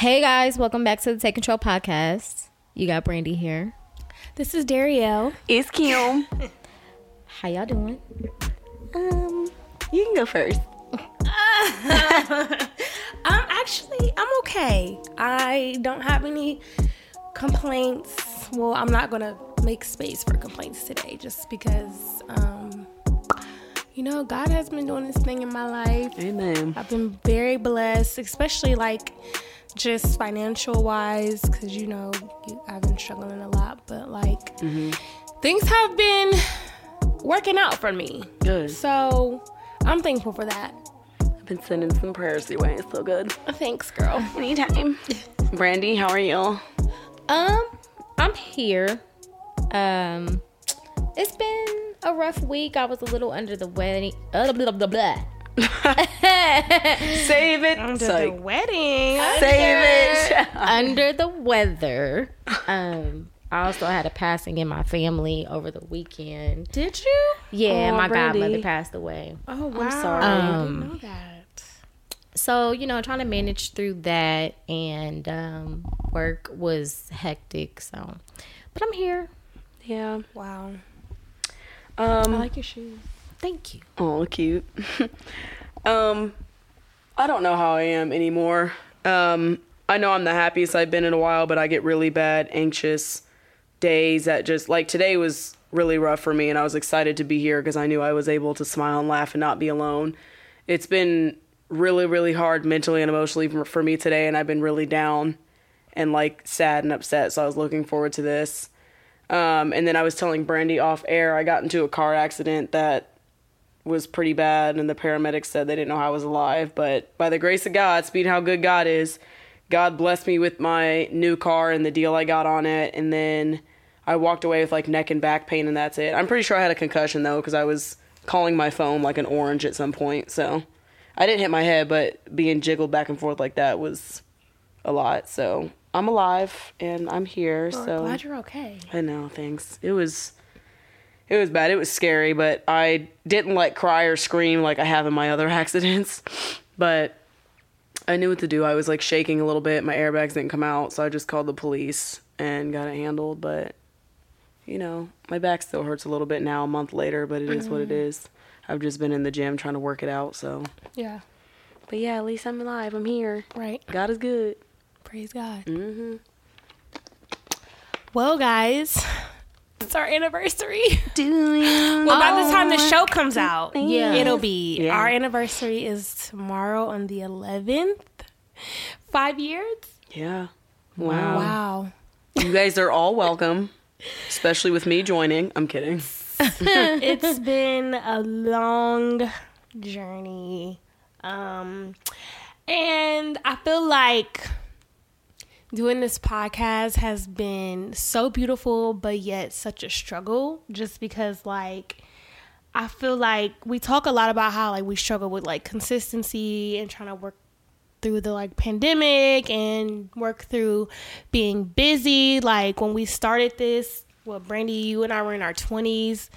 Hey guys, welcome back to the Take Control podcast. You got Brandy here. This is Dario. It's Kim. How y'all doing? Um, you can go first. Um, actually, I'm okay. I don't have any complaints. Well, I'm not gonna make space for complaints today, just because, um, you know, God has been doing this thing in my life. Amen. I've been very blessed, especially like just financial wise, because you know I've been struggling a lot. But like things have been working out for me, Good. so I'm thankful for that. I've been sending some prayers your way. It's so good. Thanks, girl. Anytime. Brandy, how are you? Um, I'm here. Um, it's been a rough week. I was a little under the wedding. Uh, blah, blah, blah. Save it. Under Psych. the wedding. Save it. under the weather. Um, I also had a passing in my family over the weekend. Did you? Yeah, Aw, my Brandy. godmother passed away. Oh wow! sorry. I Um, didn't know that. so you know trying to manage through that and um, work was hectic so but i'm here Yeah. Wow. Um. I like your shoes. Thank you Oh, cute. um, I don't know how I am anymore. Um, I know I'm the happiest I've been in a while, but I get really bad, anxious days that just like today was really rough for me, and I was excited to be here because I knew I was able to smile and laugh and not be alone. It's been really, really hard mentally and emotionally for, me today, and I've been really down and like sad and upset. So I was looking forward to this. Um, and then I was telling Brandy off air, I got into a car accident that was pretty bad, and the paramedics said they didn't know how I was alive. But by the grace of God, speed how good God is, God blessed me with my new car and the deal I got on it. And then I walked away with like neck and back pain, and that's it. I'm pretty sure I had a concussion though, because I was calling my phone like an orange at some point. So I didn't hit my head, but being jiggled back and forth like that was a lot. So I'm alive and I'm here. Well, so glad you're okay. I know, thanks. It was it was bad. It was scary, but I didn't like cry or scream like I have in my other accidents. But I knew what to do. I was like shaking a little bit. My airbags didn't come out, so I just called the police and got it handled, but you know, my back still hurts a little bit now a month later, but it is what it is. I've just been in the gym trying to work it out, so Yeah. but yeah, at least I'm alive. I'm here. Right. God is good. Praise God. Mm-hmm. Well, guys, it's our anniversary. Doing Well, by the time the show comes out, Yeah. it'll be Yeah. our anniversary is tomorrow on the 11th. Five years. Yeah. Wow. Wow. You guys are all welcome, especially with me joining. I'm kidding. it's been a long journey. Um and I feel like doing this podcast has been so beautiful but yet such a struggle just because like I feel like we talk a lot about how like we struggle with like consistency and trying to work through the like pandemic and work through being busy. Like when we started this, well, Brandy, you and I were in our 20s,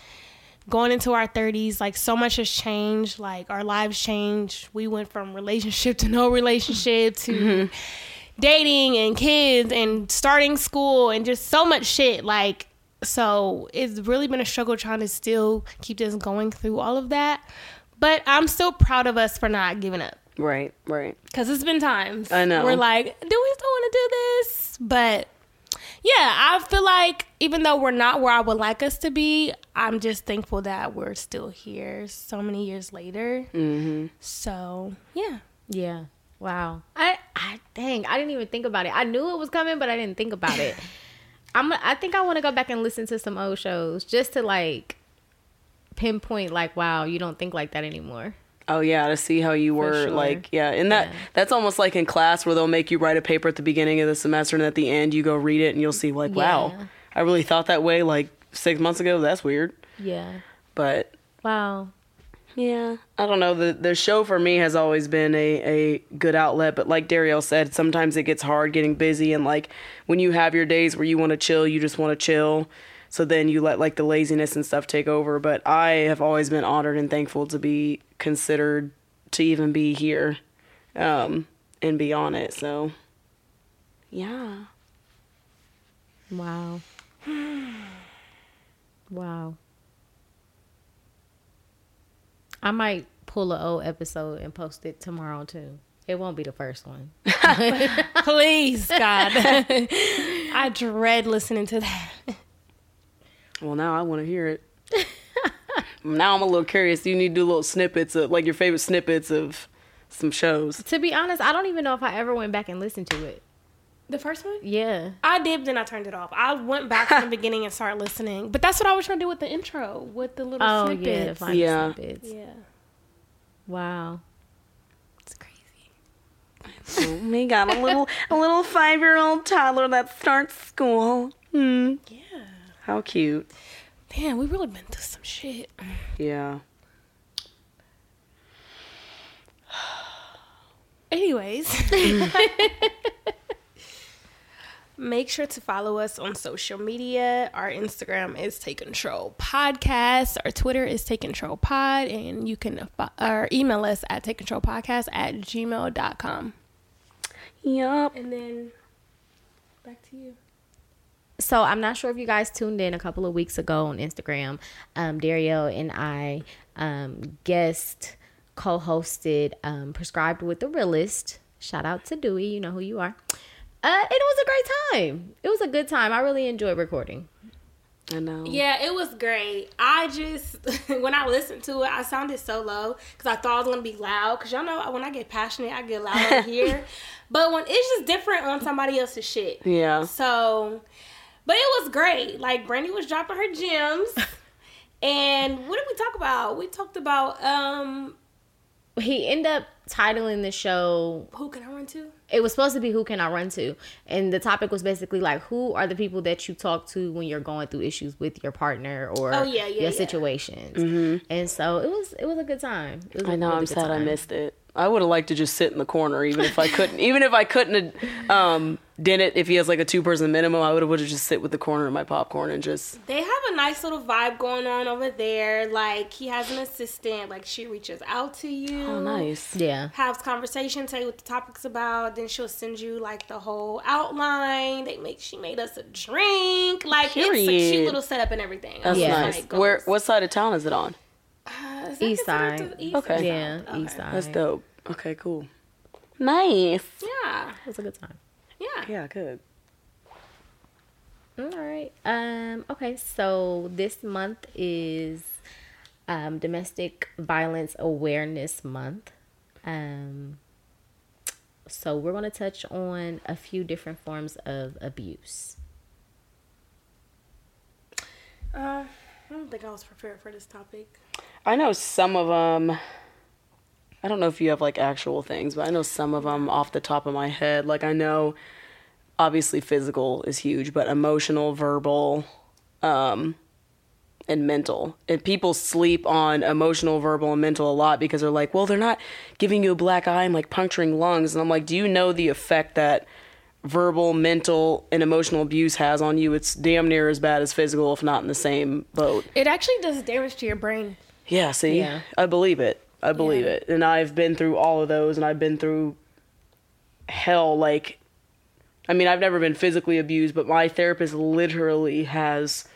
going into our 30s. Like so much has changed. Like our lives changed. We went from relationship to no relationship to mm-hmm. Dating and kids and starting school and just so much shit. Like, so it's really been a struggle trying to still keep this going through all of that. But I'm still proud of us for not giving up. Right, right. Cause it's been times I know. we're like, do we still want to do this? But yeah, I feel like even though we're not where I would like us to be, I'm just thankful that we're still here so many years later. Mm-hmm. So yeah, yeah wow i i dang i didn't even think about it i knew it was coming but i didn't think about it i'm i think i want to go back and listen to some old shows just to like pinpoint like wow you don't think like that anymore Oh yeah, to see how you were sure. like yeah, and that Yeah. that's almost like in class where they'll make you write a paper at the beginning of the semester and at the end you go read it and you'll see like wow, Yeah. I really thought that way like 6 months ago. That's weird. yeah But wow yeah, I don't know. The the show for me has always been a a good outlet, but like Dario said, sometimes it gets hard getting busy and like when you have your days where you want to chill, you just want to chill. So then you let like the laziness and stuff take over. But I have always been honored and thankful to be considered to even be here, um, and be on it. So Yeah. Wow. wow. I might pull an old episode and post it tomorrow too. It won't be the first one. Please, God. I dread listening to that. Well, now I want to hear it. now I'm a little curious. You need to do little snippets of like your favorite snippets of some shows. To be honest, I don't even know if I ever went back and listened to it. The first one? Yeah. I did, then I turned it off. I went back from the beginning and started listening. But that's what I was trying to do with the intro, with the little Oh yeah. snippets. Find Yeah. Snippets. Yeah. Wow. It's crazy. we got a little a little five year old toddler that starts school. Hmm. Yeah. How cute. Man, we really been through some shit. Yeah. Anyways, make sure to follow us on social media. Our Instagram is Take Control Podcast. Our Twitter is Take Control Pod. And you can fo- or email us at Take Control Podcast at gmail.com. Yup. And then back to you. So I'm not sure if you guys tuned in a couple of weeks ago on Instagram. Um, Dario and I um, guest co-hosted um, "Prescribed with the Realist." Shout out to Dewey, you know who you are. Uh, it was a great time. It was a good time. I really enjoyed recording. I know. Yeah, it was great. I just when I listened to it, I sounded so low because I thought I was gonna be loud. Cause y'all know when I get passionate, I get loud over here. But when it's just different on somebody else's shit. Yeah. So, but it was great. Like Brandy was dropping her gems. and what did we talk about? We talked about um He ended up titling the show who can I run to? it was supposed to be who can I run to, and the topic was basically like who are the people that you talk to when you're going through issues with your partner or Oh, yeah, yeah, your yeah. situations. And so it was it was a good time. It was a I know. really I'm good sad I missed it. I would have liked to just sit in the corner, even if I couldn't. even if I couldn't have um, done it, if he has like a two person minimum, I would have would just sit with the corner of my popcorn and just. They have a nice little vibe going on over there. Like he has an assistant. Like she reaches out to you. Oh, nice. Yeah. Has conversation, tell you what the topic's about. Then she'll send you like the whole outline. They make she made us a drink. Like it's a cute little setup and everything. That's Yeah. nice. Where? What side of town is it on? Uh, is East side. east Okay. side? Yeah, Okay. east side. That's dope. Okay, cool. Nice. Yeah, It was a good time. Yeah. Yeah, good. All right. Um. Okay. So this month is um, Domestic Violence Awareness Month. Um. So we're going to touch on a few different forms of abuse. Uh, I don't think I was prepared for this topic. I know some of them. I don't know if you have like actual things, but I know some of them off the top of my head. Like I know, obviously physical is huge, but emotional, verbal, um, and mental. And people sleep on emotional, verbal, and mental a lot because they're like, well, they're not giving you a black eye and like puncturing lungs. And I'm like, do you know the effect that verbal, mental, and emotional abuse has on you? It's damn near as bad as physical, if not in the same boat. It actually does damage to your brain. Yeah, see, Yeah. I believe it. I believe Yeah. it. And I've been through all of those, and I've been through hell. Like, I mean, I've never been physically abused, but my therapist literally has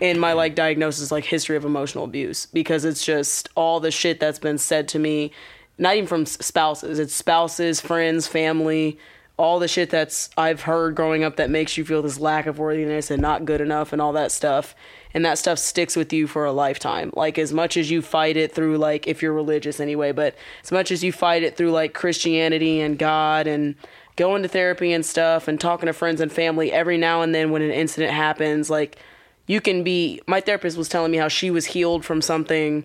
in my like diagnosis like history of emotional abuse because it's just all the shit that's been said to me not even from spouses it's spouses friends family all the shit that's i've heard growing up that makes you feel this lack of worthiness and not good enough and all that stuff and that stuff sticks with you for a lifetime. Like as much as you fight it through like if you're religious anyway but as much as you fight it through like christianity and god and going to therapy and stuff and talking to friends and family every now and then when an incident happens like you can be my therapist was telling me how she was healed from something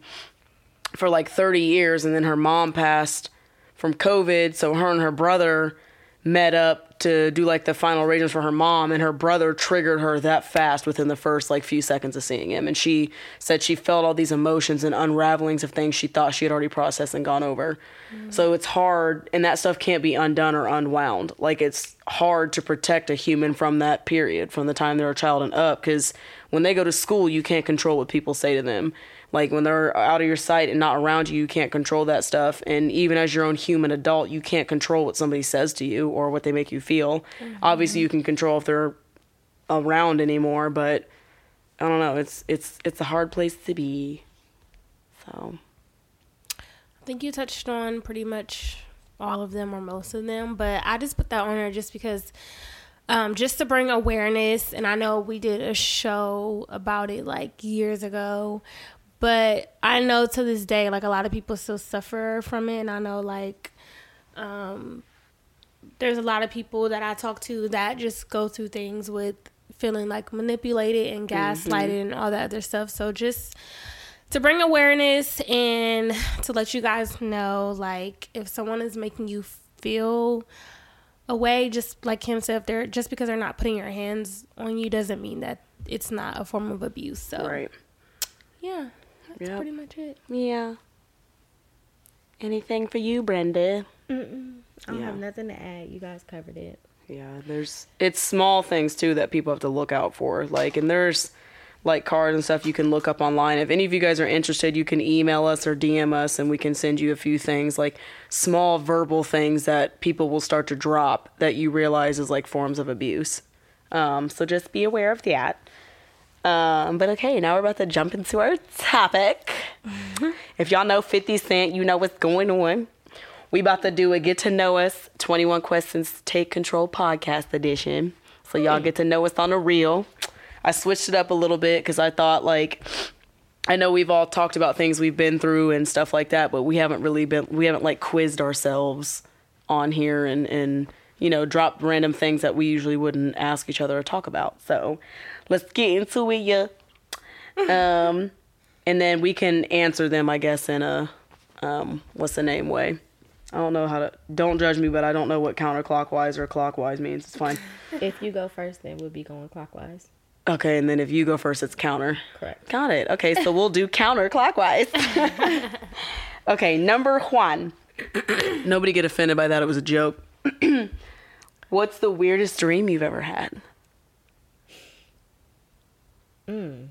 for like 30 years and then her mom passed from covid so her and her brother met up to do like the final arrangements for her mom and her brother triggered her that fast within the first like few seconds of seeing him. And she said she felt all these emotions and unravelings of things she thought she had already processed and gone over. Mm. So it's hard and that stuff can't be undone or unwound. Like it's hard to protect a human from that period from the time they're a child and up because when they go to school you can't control what people say to them Like when they're out of your sight and not around you, you can't control that stuff. And even as your own human adult, you can't control what somebody says to you or what they make you feel. Obviously, you can control if they're around anymore, but I don't know. It's it's it's a hard place to be. So I think you touched on pretty much all of them or most of them, but I just put that on there just because, um, just to bring awareness. And I know we did a show about it like years ago, but I know to this day, like a lot of people still suffer from it. And I know like, um, there's a lot of people that I talk to that just go through things with feeling like manipulated and gaslighted and all that other stuff. So just to bring awareness and to let you guys know like if someone is making you feel a way just like him said if they're just because they're not putting your hands on you doesn't mean that it's not a form of abuse so right, yeah that's Yep. pretty much it yeah. Anything for you, Brenda? Mm-mm. I don't Yeah. have nothing to add. You guys covered it. Yeah, there's it's small things too that people have to look out for. Like, and there's like cards and stuff you can look up online. If any of you guys are interested, you can email us or DM us, and we can send you a few things like small verbal things that people will start to drop that you realize is like forms of abuse. Um, so just be aware of that. Um, but okay, now we're about to jump into our topic. If y'all know 50 Cent, you know what's going on. We about to do a get to know us 21 questions take control podcast edition. So y'all get to know us on the real. I switched it up a little bit because I thought like I know we've all talked about things we've been through and stuff like that, but we haven't really been we haven't like quizzed ourselves on here and and you know dropped random things that we usually wouldn't ask each other or talk about. So let's get into it, yeah. Um, and then we can answer them, I guess, in a um, what's the name way. I don't know how to. Don't judge me, but I don't know what counterclockwise or clockwise means. It's fine. If you go first, then we'll be going clockwise. Okay, and then if you go first, it's counter. Correct. Got it. Okay, so we'll do counterclockwise. okay, number one. Nobody get offended by that. It was a joke. What's the weirdest dream you've ever had? Um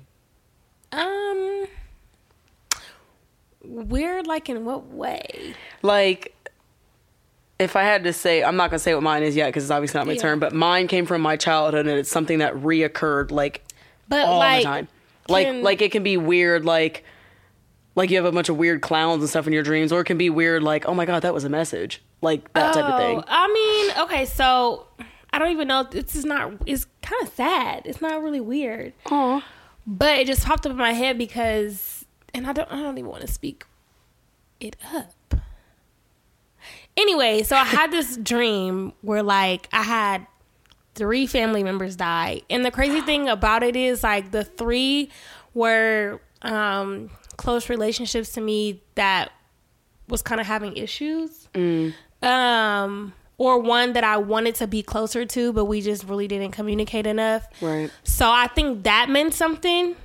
weird like in what way Like, if I had to say, I'm not gonna say what mine is yet because it's obviously not my Yeah. turn. But mine came from my childhood, and it's something that reoccurred like but all like the time. Like, can- like it can be weird, like, like you have a bunch of weird clowns and stuff in your dreams, or it can be weird, like, oh my god, that was a message, like that type of thing. Oh, I mean, okay, so I don't even know. This is not. It's kind of sad. It's not really weird, Aw. but it just popped up in my head because, and I don't. I don't even want to speak it up. Anyway, so I had this dream where like I had three family members die, and the crazy thing about it is like the three were um close relationships to me that was kind of having issues um or one that I wanted to be closer to but we just really didn't communicate enough. Right. So I think that meant something,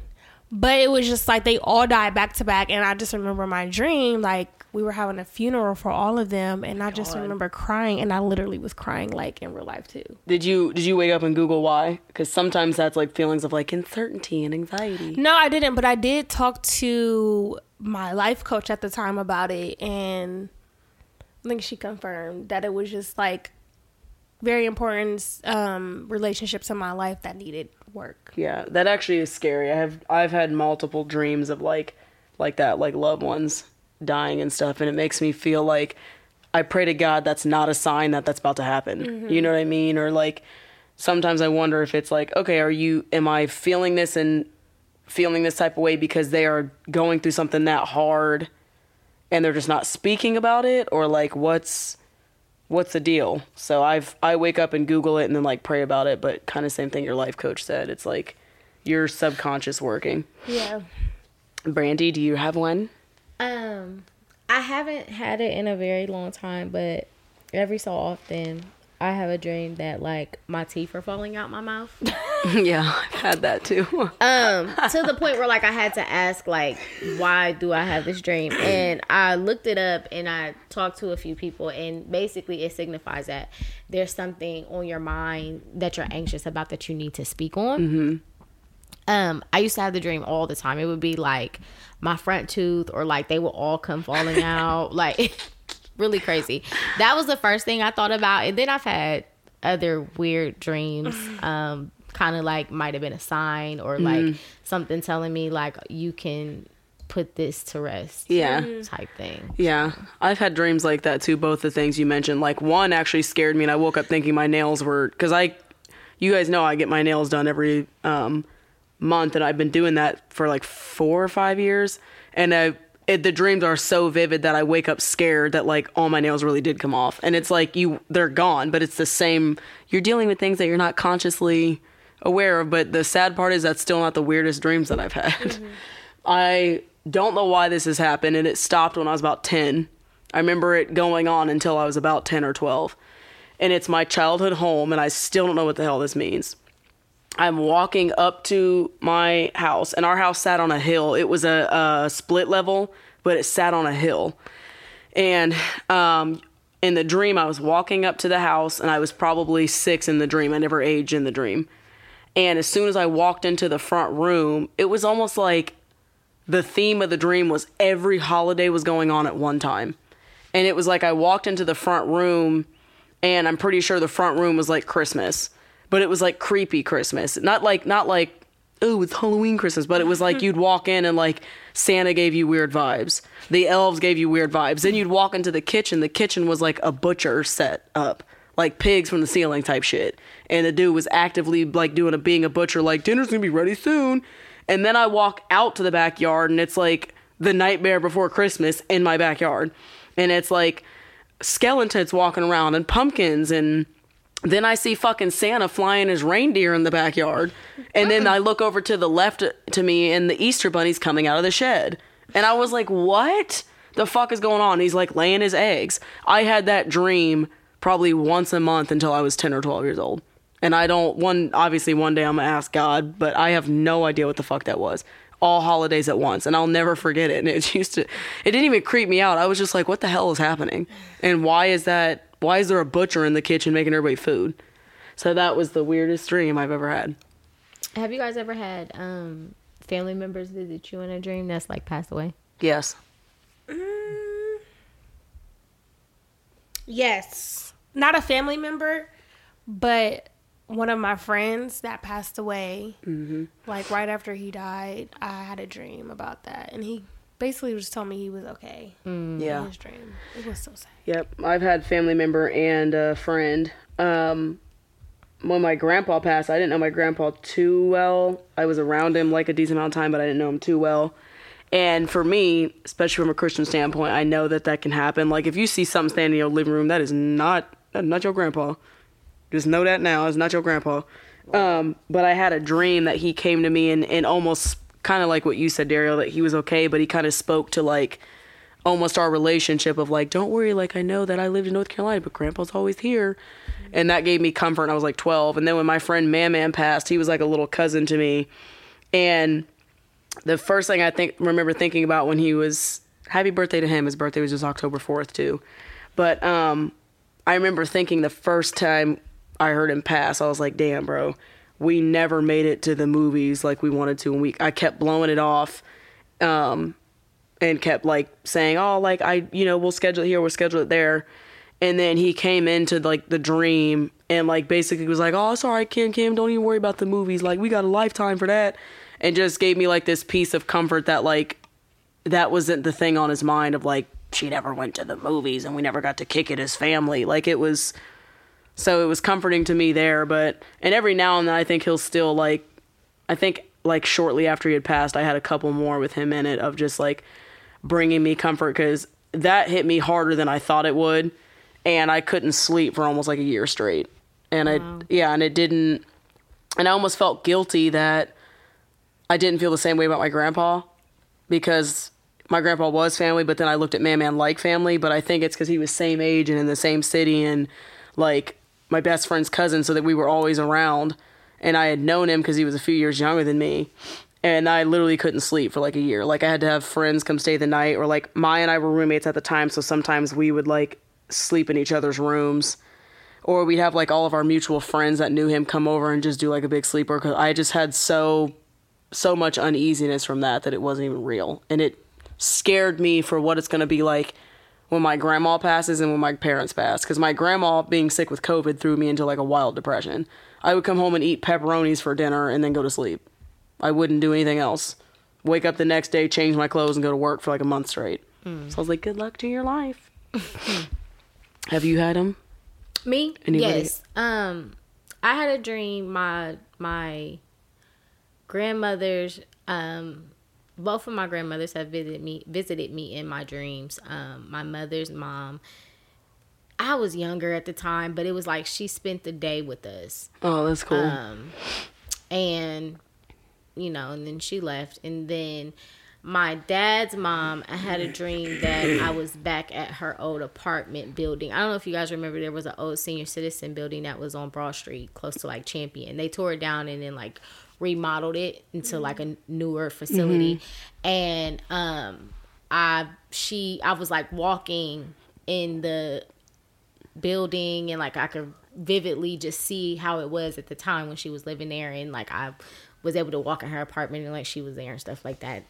but it was just like they all died back to back and I just remember my dream like we were having a funeral for all of them and I just God. remember crying and I literally was crying like in real life too. Did you did you wake up and Google why? Because sometimes that's like feelings of like uncertainty and anxiety. No, I didn't, but I did talk to my life coach at the time about it, and I think she confirmed that it was just like very important um, relationships in my life that needed work. Yeah, that actually is scary. I have I've had multiple dreams of like like that, like loved ones dying and stuff, and it makes me feel like I pray to God that's not a sign that that's about to happen. You know what I mean? Or like sometimes I wonder if it's like, okay, are you am I feeling this and feeling this type of way because they are going through something that hard and they're just not speaking about it or like what's what's the deal? So I've I wake up and Google it and then like pray about it, but kind of same thing your life coach said. It's like your subconscious working. Yeah. Brandy, do you have one? Um, I haven't had it in a very long time, but every so often I have a dream that like my teeth are falling out my mouth. yeah, I've had that too. um to the point where like I had to ask like why do I have this dream and I looked it up and I talked to a few people and basically it signifies that there's something on your mind that you're anxious about that you need to speak on um, I used to have the dream all the time. It would be like my front tooth or like they would all come falling out. Like really crazy. That was the first thing I thought about. And then I've had other weird dreams. Um, kind of like might have been a sign or like Mm. something telling me like you can put this to rest. Yeah. Type thing. Yeah, I've had dreams like that too. Both the things you mentioned, like one actually scared me, and I woke up thinking my nails were because I, you guys know I get my nails done every um, month, and I've been doing that for like four or five years, and I. It, the dreams are so vivid that I wake up scared that like all my nails really did come off, and it's like you they're gone, but it's the same. You're dealing with things that you're not consciously aware of, but the sad part is that's still not the weirdest dreams that I've had. Mm-hmm. I don't know why this has happened, and it stopped when I was about 10. I remember it going on until I was about 10 or 12. And it's my childhood home, and I still don't know what the hell this means. I'm walking up to my house, and our house sat on a hill. It was a, a split level, but it sat on a hill. And um, in the dream, I was walking up to the house, and I was probably six in the dream. I never aged in the dream. And as soon as I walked into the front room, it was almost like the theme of the dream was every holiday was going on at one time. And it was like I walked into the front room, and I'm pretty sure the front room was like Christmas, but it was like creepy Christmas. Not like, not like, oh, it's Halloween Christmas, but it was like you'd walk in and like Santa gave you weird vibes. The elves gave you weird vibes. Then you'd walk into the kitchen. The kitchen was like a butcher set up like pigs from the ceiling type shit. And the dude was actively like doing a being a butcher, like dinner's gonna be ready soon. And then I walk out to the backyard and it's like the nightmare before Christmas in my backyard. And it's like skeletons walking around and pumpkins and then I see fucking Santa flying his reindeer in the backyard. And then oh. I look over to the left to me and the Easter bunny's coming out of the shed. And I was like, what the fuck is going on? He's like laying his eggs. I had that dream probably once a month until I was 10 or 12 years old. And I don't, one, obviously one day I'm gonna ask God, but I have no idea what the fuck that was. All holidays at once, and I'll never forget it. And it used to, it didn't even creep me out. I was just like, what the hell is happening? And why is that, why is there a butcher in the kitchen making everybody food? So that was the weirdest dream I've ever had. Have you guys ever had um family members visit you in a dream that's like passed away? Yes. Yes. Not a family member, but one of my friends that passed away. Mm-hmm. Like right after he died, I had a dream about that. And he basically just told me he was okay in Yeah. his dream. It was so sad. Yep, I've had family member and a friend. Um, when my grandpa passed, I didn't know my grandpa too well. I was around him like a decent amount of time, but I didn't know him too well. And for me, especially from a Christian standpoint, I know that that can happen. Like if you see something standing in your living room, that is not that is not your grandpa. Just know that now, it's not your grandpa. Um, but I had a dream that he came to me and, and almost kind of like what you said, Dario, that he was okay, but he kind of spoke to like almost our relationship of like, don't worry, like I know that I lived in North Carolina, but grandpa's always here. And that gave me comfort and I was like 12. And then when my friend Man Man passed, he was like a little cousin to me. And the first thing I think remember thinking about when he was happy birthday to him, his birthday was just October 4th too. But um I remember thinking the first time I heard him pass, I was like, damn, bro, we never made it to the movies like we wanted to. And we, I kept blowing it off. Um, and kept like saying, "Oh, like I, you know, we'll schedule it here, we'll schedule it there." And then he came into like the dream and like basically was like, "Oh, sorry, Kim, Kim, don't even worry about the movies. Like we got a lifetime for that." And just gave me like this piece of comfort that like that wasn't the thing on his mind of like she never went to the movies and we never got to kick it as family. Like it was so it was comforting to me there, but and every now and then I think he'll still like I think like shortly after he had passed, I had a couple more with him in it of just like bringing me comfort because that hit me harder than I thought it would, and I couldn't sleep for almost like a year straight. And I yeah, and it didn't, and I almost felt guilty that I didn't feel the same way about my grandpa because my grandpa was family, but then I looked at Man Man like family, but I think it's because he was same age and in the same city and like my best friend's cousin, so that we were always around. And I had known him because he was a few years younger than me. And I literally couldn't sleep for like a year. Like I had to have friends come stay the night, or like Maya and I were roommates at the time, so sometimes we would like sleep in each other's rooms. Or we'd have like all of our mutual friends that knew him come over and just do like a big sleeper because I just had so so much uneasiness from that that it wasn't even real. And it scared me for what it's going to be like when my grandma passes and when my parents pass. Because my grandma being sick with COVID threw me into like a wild depression. I would come home and eat pepperonis for dinner and then go to sleep. I wouldn't do anything else. Wake up the next day, change my clothes, and go to work for like a month straight. So I was like, good luck to your life. Have you had them? Me? Anybody- Yes. Um, I had a dream. My my grandmothers, um, both of my grandmothers have visited me visited me in my dreams. Um, my mother's mom. I was younger at the time, but it was like she spent the day with us. Oh, that's cool. Um, and you know, and then she left, and then my dad's mom. I had a dream that I was back at her old apartment building. I don't know if you guys remember. There was an old senior citizen building that was on Broad Street, close to like Champion. They tore it down and then like remodeled it into like a newer facility, and um, I she I was like walking in the building and like I could vividly just see how it was at the time when she was living there. And like I was able to walk in her apartment and like she was there and stuff like that.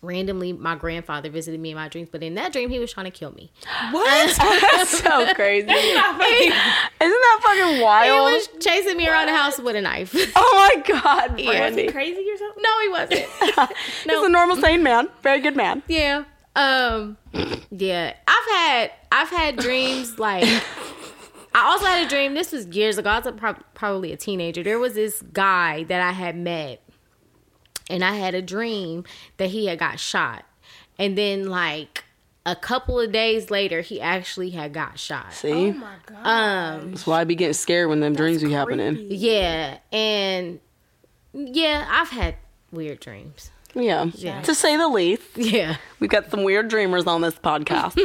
Randomly my grandfather visited me in my dreams, but in that dream he was trying to kill me. What? That's so crazy. Isn't that fucking He wild? He was chasing me around the house with a knife. oh my god, Yeah. Was Brandy. he crazy or something? no, he wasn't. He's a normal sane man. Very good man. Yeah. Um yeah. I've had I've had dreams like I also had a dream. This was years ago. I was a, prob- probably a teenager. There was this guy that I had met, and I had a dream that he had got shot, and then like a couple of days later, he actually had got shot. See? Oh my god. Um, That's why I be getting scared when them dreams be happening. Yeah, and yeah, I've had weird dreams. Yeah. Yeah. To say the least. Yeah. We've got some weird dreamers on this podcast.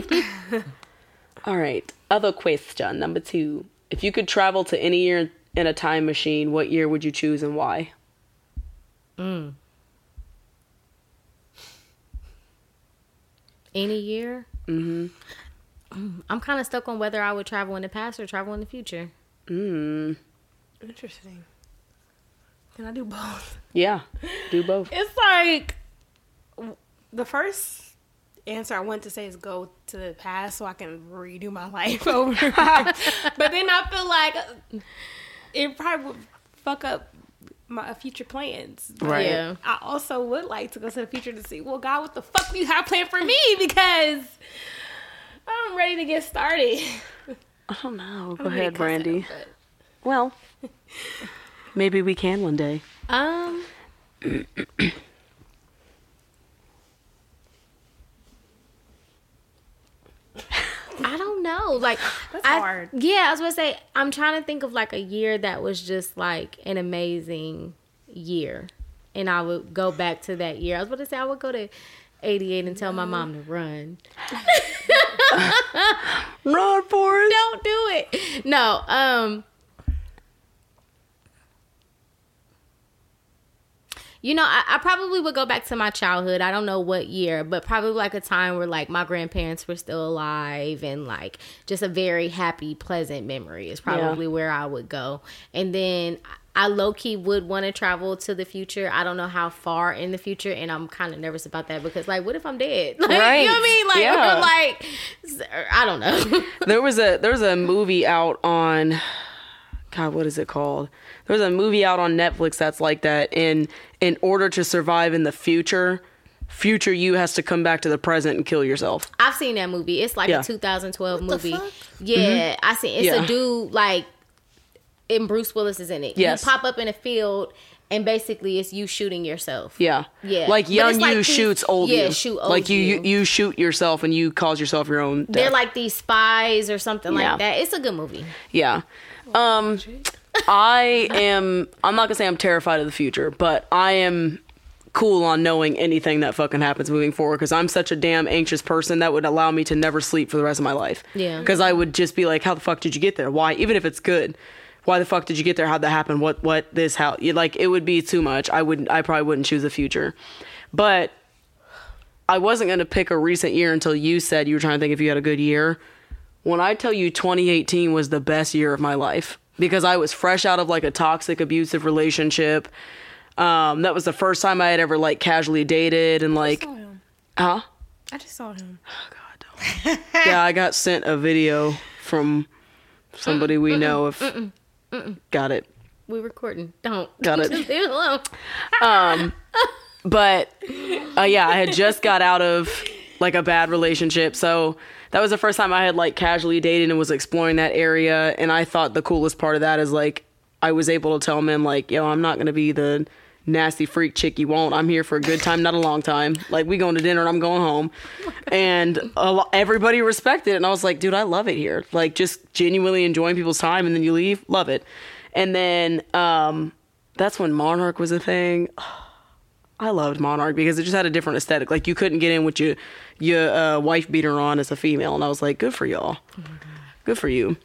All right. Other question, number two. If you could travel to any year in a time machine, what year would you choose and why? Any year. Mm-hmm. I'm kind of stuck on whether I would travel in the past or travel in the future. Mm. Interesting. Can I do both? Yeah. Do both. It's like the first answer I want to say is go to the past so I can redo my life over. but then I feel like it probably would fuck up my future plans. Right. Yeah. I also would like to go to the future to see, well, God, what the fuck do you have planned for me? Because I'm ready to get started. I don't know. Go I'm ahead, Brandy. it Well, maybe we can one day. Um. I don't know. Like That's I, hard. Yeah, I was gonna say I'm trying to think of like a year that was just like an amazing year, and I would go back to that year. I was about to say I would go to 88 and tell my mom to run. Run, Forrest. Don't do it. No. Um. You know, I, I probably would go back to my childhood. I don't know what year, but probably like a time where like my grandparents were still alive and like just a very happy, pleasant memory is probably where I would go. And then I low key would want to travel to the future. I don't know how far in the future, and I'm kind of nervous about that because like, what if I'm dead? Like, Right. you know what I mean? Like, Yeah. like I don't know. there was a there was a movie out on God, what is it called? There was a movie out on Netflix that's like that. In in order to survive in the future, future you has to come back to the present and kill yourself. I've seen that movie. It's like Yeah. a 2012 the movie. fuck? Yeah, I seen. It's Yeah. a dude like, and Bruce Willis is in it. Yes. you pop up in a field, and basically it's you shooting yourself. Yeah, Yeah. Like young it's like you these- shoots old yeah, you. shoot old like you, you you. you shoot yourself and you cause yourself your own. Death. They're like these spies or something Yeah. like that. It's a good movie. Yeah. Um I am I'm not gonna say I'm terrified of the future, but I am cool on knowing anything that fucking happens moving forward because I'm such a damn anxious person that would allow me to never sleep for the rest of my life. Yeah. Because I would just be like, How the fuck did you get there? Why even if it's good, why the fuck did you get there? How'd that happen? What what this how you like it would be too much. I wouldn't I probably wouldn't choose the future. But I wasn't gonna pick a recent year until you said you were trying to think if you had a good year when I tell you 2018 was the best year of my life because I was fresh out of like a toxic abusive relationship. Um, that was the first time I had ever like casually dated and like, him. huh? I just saw him. Oh god! Yeah, I got sent a video from somebody we know. If got it. We were recording. Don't. Got it. Leave it alone. but uh, yeah, I had just got out of like a bad relationship, so that was the first time I had like casually dated and was exploring that area. And I thought the coolest part of that is like I was able to tell men like, "Yo, I'm not gonna be the nasty freak chick you want. I'm here for a good time, not a long time. Like we going to dinner and I'm going home." And lo- everybody respected it, and I was like, "Dude, I love it here. Like just genuinely enjoying people's time, and then you leave, love it." And then um, that's when Monarch was a thing. I loved Monarch because it just had a different aesthetic. Like you couldn't get in with your your uh, wife beater on as a female, and I was like, good for y'all, good for you.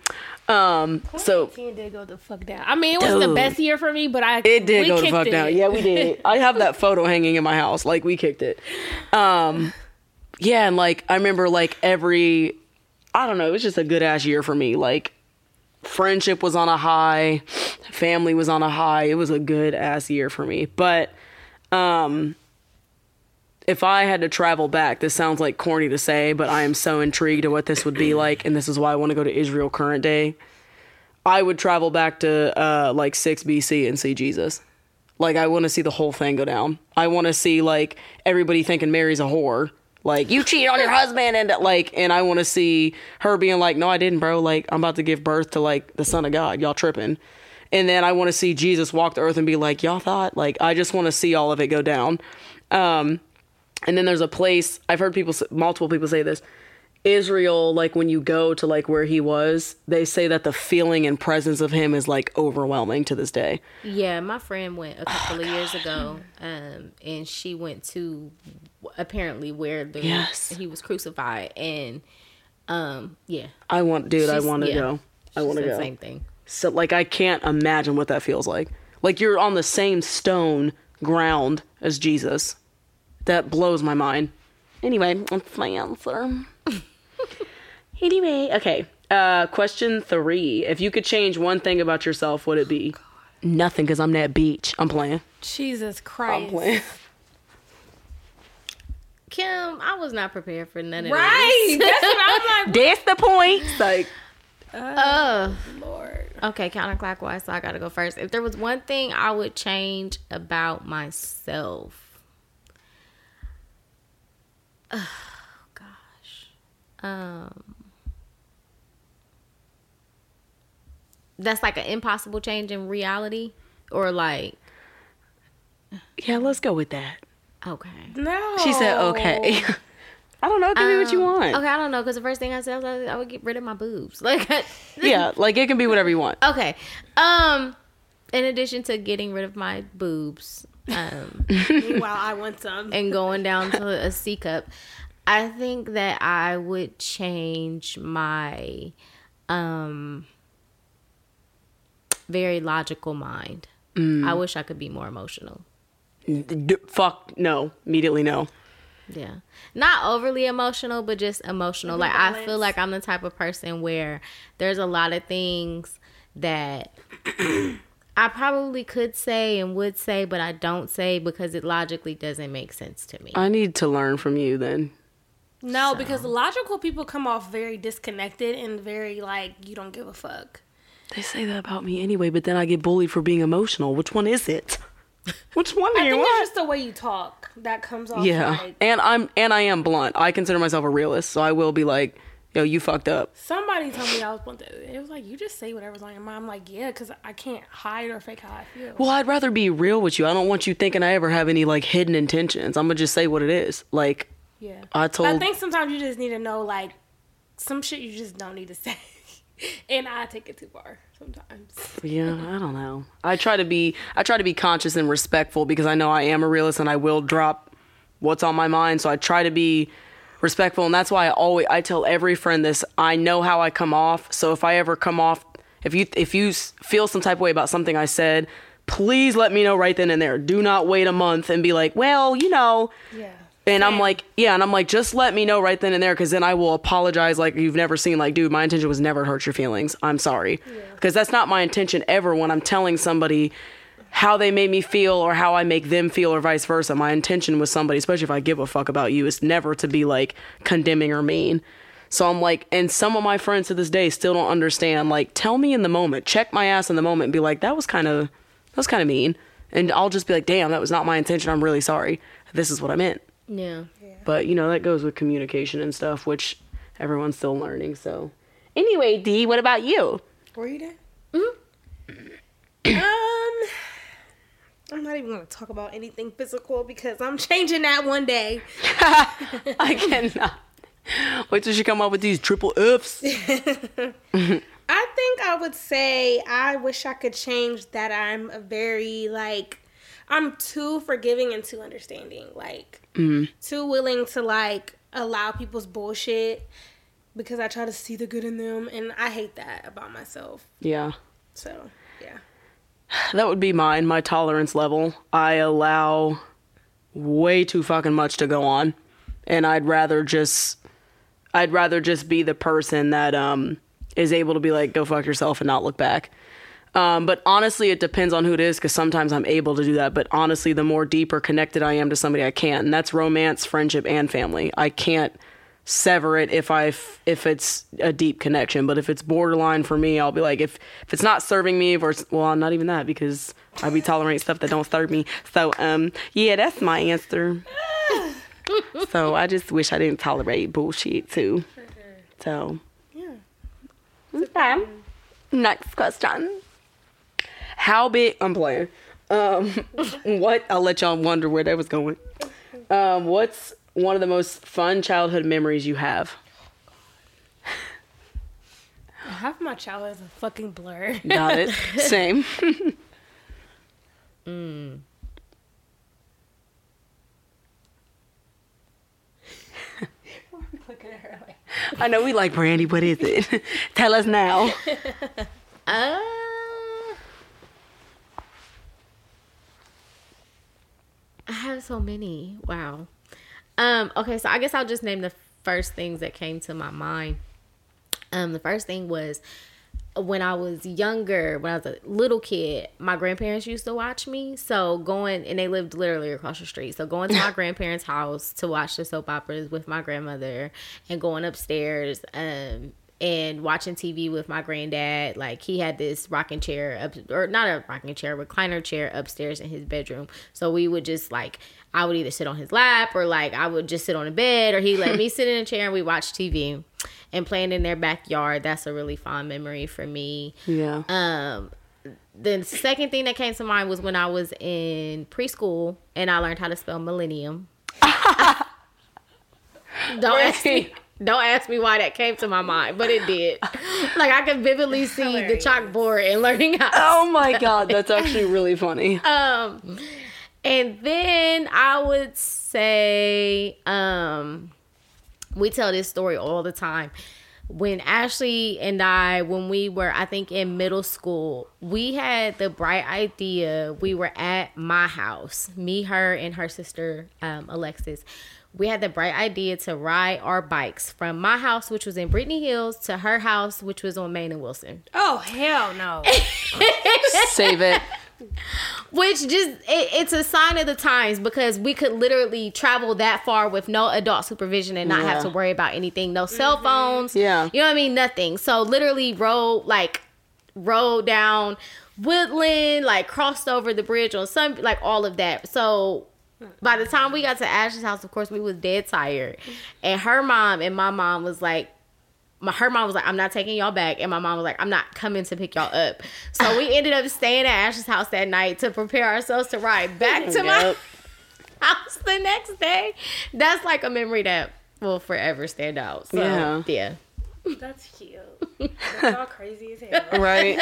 Um, so 2018 did go the fuck down. I mean, it wasn't the best year for me, but I it did go the fuck it. down. Yeah, we did. I have that photo hanging in my house. Like we kicked it. Um, yeah, and like I remember like every, I don't know, it was just a good ass year for me. Like friendship was on a high, family was on a high. It was a good ass year for me. But um if I had to travel back, this sounds like corny to say, but I am so intrigued at what this would be like, and this is why I want to go to Israel current day. I would travel back to uh, like 6 BC and see Jesus. Like, I want to see the whole thing go down. I want to see like everybody thinking Mary's a whore. Like, you cheated on your husband, and like, and I want to see her being like, no, I didn't, bro. Like, I'm about to give birth to like the son of God. Y'all tripping. And then I want to see Jesus walk the earth and be like, y'all thought? Like, I just want to see all of it go down. Um, and then there's a place I've heard people, multiple people say this. Israel, like when you go to like where he was, they say that the feeling and presence of him is like overwhelming to this day. Yeah, my friend went a couple of years ago, um, and she went to apparently where the Yes. he was crucified, and um, yeah, I want, dude, I want to yeah. go. I want to go. Same thing. So like I can't imagine what that feels like. Like you're on the same stone ground as Jesus. That blows my mind. Anyway, that's my answer. anyway, okay. Uh question 3. If you could change one thing about yourself, what would it be? Nothing cuz I'm that beach. I'm playing. Jesus Christ. I'm playing. Kim, I was not prepared for none of Right. this. Right. That's what I'm like. That's the point. Like Uh, Lord. okay, counterclockwise, so I gotta go first. If there was one thing I would change about myself, oh gosh, um, that's like an impossible change in reality, or like, yeah, let's go with that. okay. No. She said okay. I don't know, give me what you Um, want. Okay, I don't know because the first thing I said was like, I would get rid of my boobs. Like, Yeah, like it can be whatever you want. Okay. Um, in addition to getting rid of my boobs, um, Meanwhile, I want some. and going down to a C cup, I think that I would change my um very logical mind. I wish I could be more emotional. D- fuck no. Immediately no. Yeah. Not overly emotional, but just emotional. Mm-hmm. Like I feel like I'm the type of person where there's a lot of things that I probably could say and would say, but I don't say because it logically doesn't make sense to me. I need to learn from you then. No, because logical people come off very disconnected and very like you don't give a fuck. They say that about me anyway, but then I get bullied for being emotional. Which one is it? Which one do I you think want? it's just the way you talk that comes off. yeah, Like, and I'm and I am blunt. I consider myself a realist, so I will be like, "Yo, you fucked up." somebody told me I was blunt. It was like you just say whatever's on your mind. I'm like, yeah, because I can't hide or fake how I feel. Well, I'd rather be real with you. I don't want you thinking I ever have any like hidden intentions. I'm gonna just say what it is. Like Yeah. I But told. I think sometimes you just need to know like some shit you just don't need to say. and I take it too far sometimes. Yeah, I don't know. I try to be I try to be conscious and respectful because I know I am a realist and I will drop what's on my mind. So I try to be respectful and that's why I always I tell every friend this. I know how I come off. So if I ever come off if you if you feel some type of way about something I said, please let me know right then and there. Do not wait a month and be like, "Well, you know, Yeah. And I'm like, yeah, and I'm like, just let me know right then and there, because then I will apologize like you've never seen. Like, dude, my intention was never to hurt your feelings. I'm sorry, because that's not my intention ever. When I'm telling somebody how they made me feel or how I make them feel or vice versa. My intention with somebody, especially if I give a fuck about you, is never to be like condemning or mean. So I'm like, and some of my friends to this day still don't understand. Like, tell me in the moment, check my ass in the moment, and be like, that was kind of, that was kind of mean, and I'll just be like, damn, that was not my intention. I'm really sorry. This is what I meant. Yeah. But you know that goes with communication and stuff, which everyone's still learning. So, anyway, D, what about you? Were you there? um, I'm not even gonna talk about anything physical because I'm changing that one day. I cannot. Wait till she come up with these triple Fs. I think I would say I wish I could change that I'm a very like I'm too forgiving and too understanding. Like too willing to like allow people's bullshit because I try to see the good in them and I hate that about myself. Yeah. So, yeah. That would be mine, my tolerance level. I allow way too fucking much to go on. And I'd rather just I'd rather just be the person that um is able to be like go fuck yourself and not look back. Um, but honestly, it depends on who it is because sometimes I'm able to do that. But honestly, the more deeper connected I am to somebody, I can't. And that's romance, friendship, and family. I can't sever it if I if it's a deep connection. But if it's borderline for me, I'll be like, if if it's not serving me, or it's, well, not even that because I be tolerating stuff that don't serve me. So um, yeah, that's my answer. so I just wish I didn't tolerate bullshit too. So Yeah. okay, next question. How big? I'm playing. Um, what? I'll let y'all wonder where that was going. Um, what's one of the most fun childhood memories you have? Half of my childhood is a fucking blur. Got it. Same. I know we like Brandy. What is it? Tell us now. Uh, I have so many. Wow. Um. Okay, so I guess I'll just name the first things that came to my mind. Um. The first thing was when I was younger, when I was a little kid, my grandparents used to watch me. So going and they lived literally across the street. So going to my grandparents' house to watch the soap operas with my grandmother and going upstairs um and watching TV with my granddad. Like he had this rocking chair up or not a rocking chair, recliner chair upstairs in his bedroom. So we would just like I would either sit on his lap or like I would just sit on the bed or he let me sit in a chair and we watch TV and playing in their backyard. That's a really fond memory for me. Yeah. Um, the second thing that came to mind was when I was in preschool and I learned how to spell millennium. don't ask me. Don't ask me why that came to my mind, but it did. Like I could vividly see Hilarious. the chalkboard and learning how. Oh my god, that's actually really funny. Um, and then I would say, um, we tell this story all the time. When Ashley and I, when we were, I think in middle school, we had the bright idea. We were at my house, me, her, and her sister, um, Alexis. We had the bright idea to ride our bikes from my house, which was in Brittany Hills, to her house, which was on Main and Wilson. Oh hell no! Save it. Which just it, it's a sign of the times because we could literally travel that far with no adult supervision and not have to worry about anything. No cell mm-hmm. phones. Yeah. You know what I mean? Nothing. So literally rode like rode down Woodland, like crossed over the bridge on some like all of that. So by the time we got to Ashley's house, of course, we was dead tired. And her mom and my mom was like, my her mom was like, I'm not taking y'all back. And my mom was like, I'm not coming to pick y'all up. So we ended up staying at Ashley's house that night to prepare ourselves to ride back to my Yep. house the next day. That's like a memory that will forever stand out. So Yeah. yeah. That's cute. That's all crazy as hell. Right.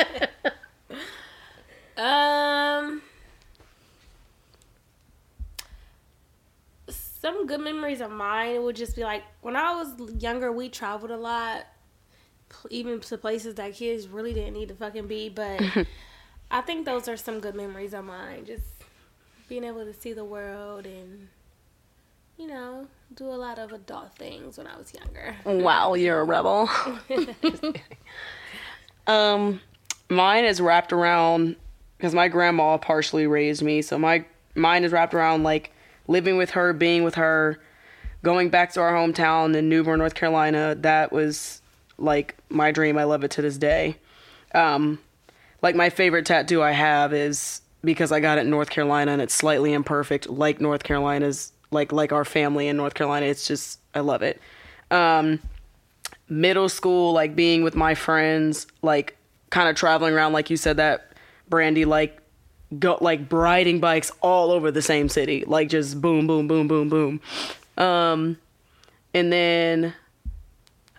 Um, some good memories of mine would just be like when I was younger, we traveled a lot, even to places that kids really didn't need to fucking be. But I think those are some good memories of mine. Just being able to see the world and you know do a lot of adult things when I was younger. Wow, you're a rebel. um, mine is wrapped around because my grandma partially raised me, so my mind is wrapped around like living with her, being with her, going back to our hometown in New Bern, North Carolina. That was like my dream. I love it to this day. Um, like my favorite tattoo I have is because I got it in North Carolina and it's slightly imperfect, like North Carolina's, like like our family in North Carolina. It's just I love it. Um, middle school, like being with my friends, like kind of traveling around, like you said that, Brandy, like go like riding bikes all over the same city, like just boom, boom, boom, boom, boom. Um, and then,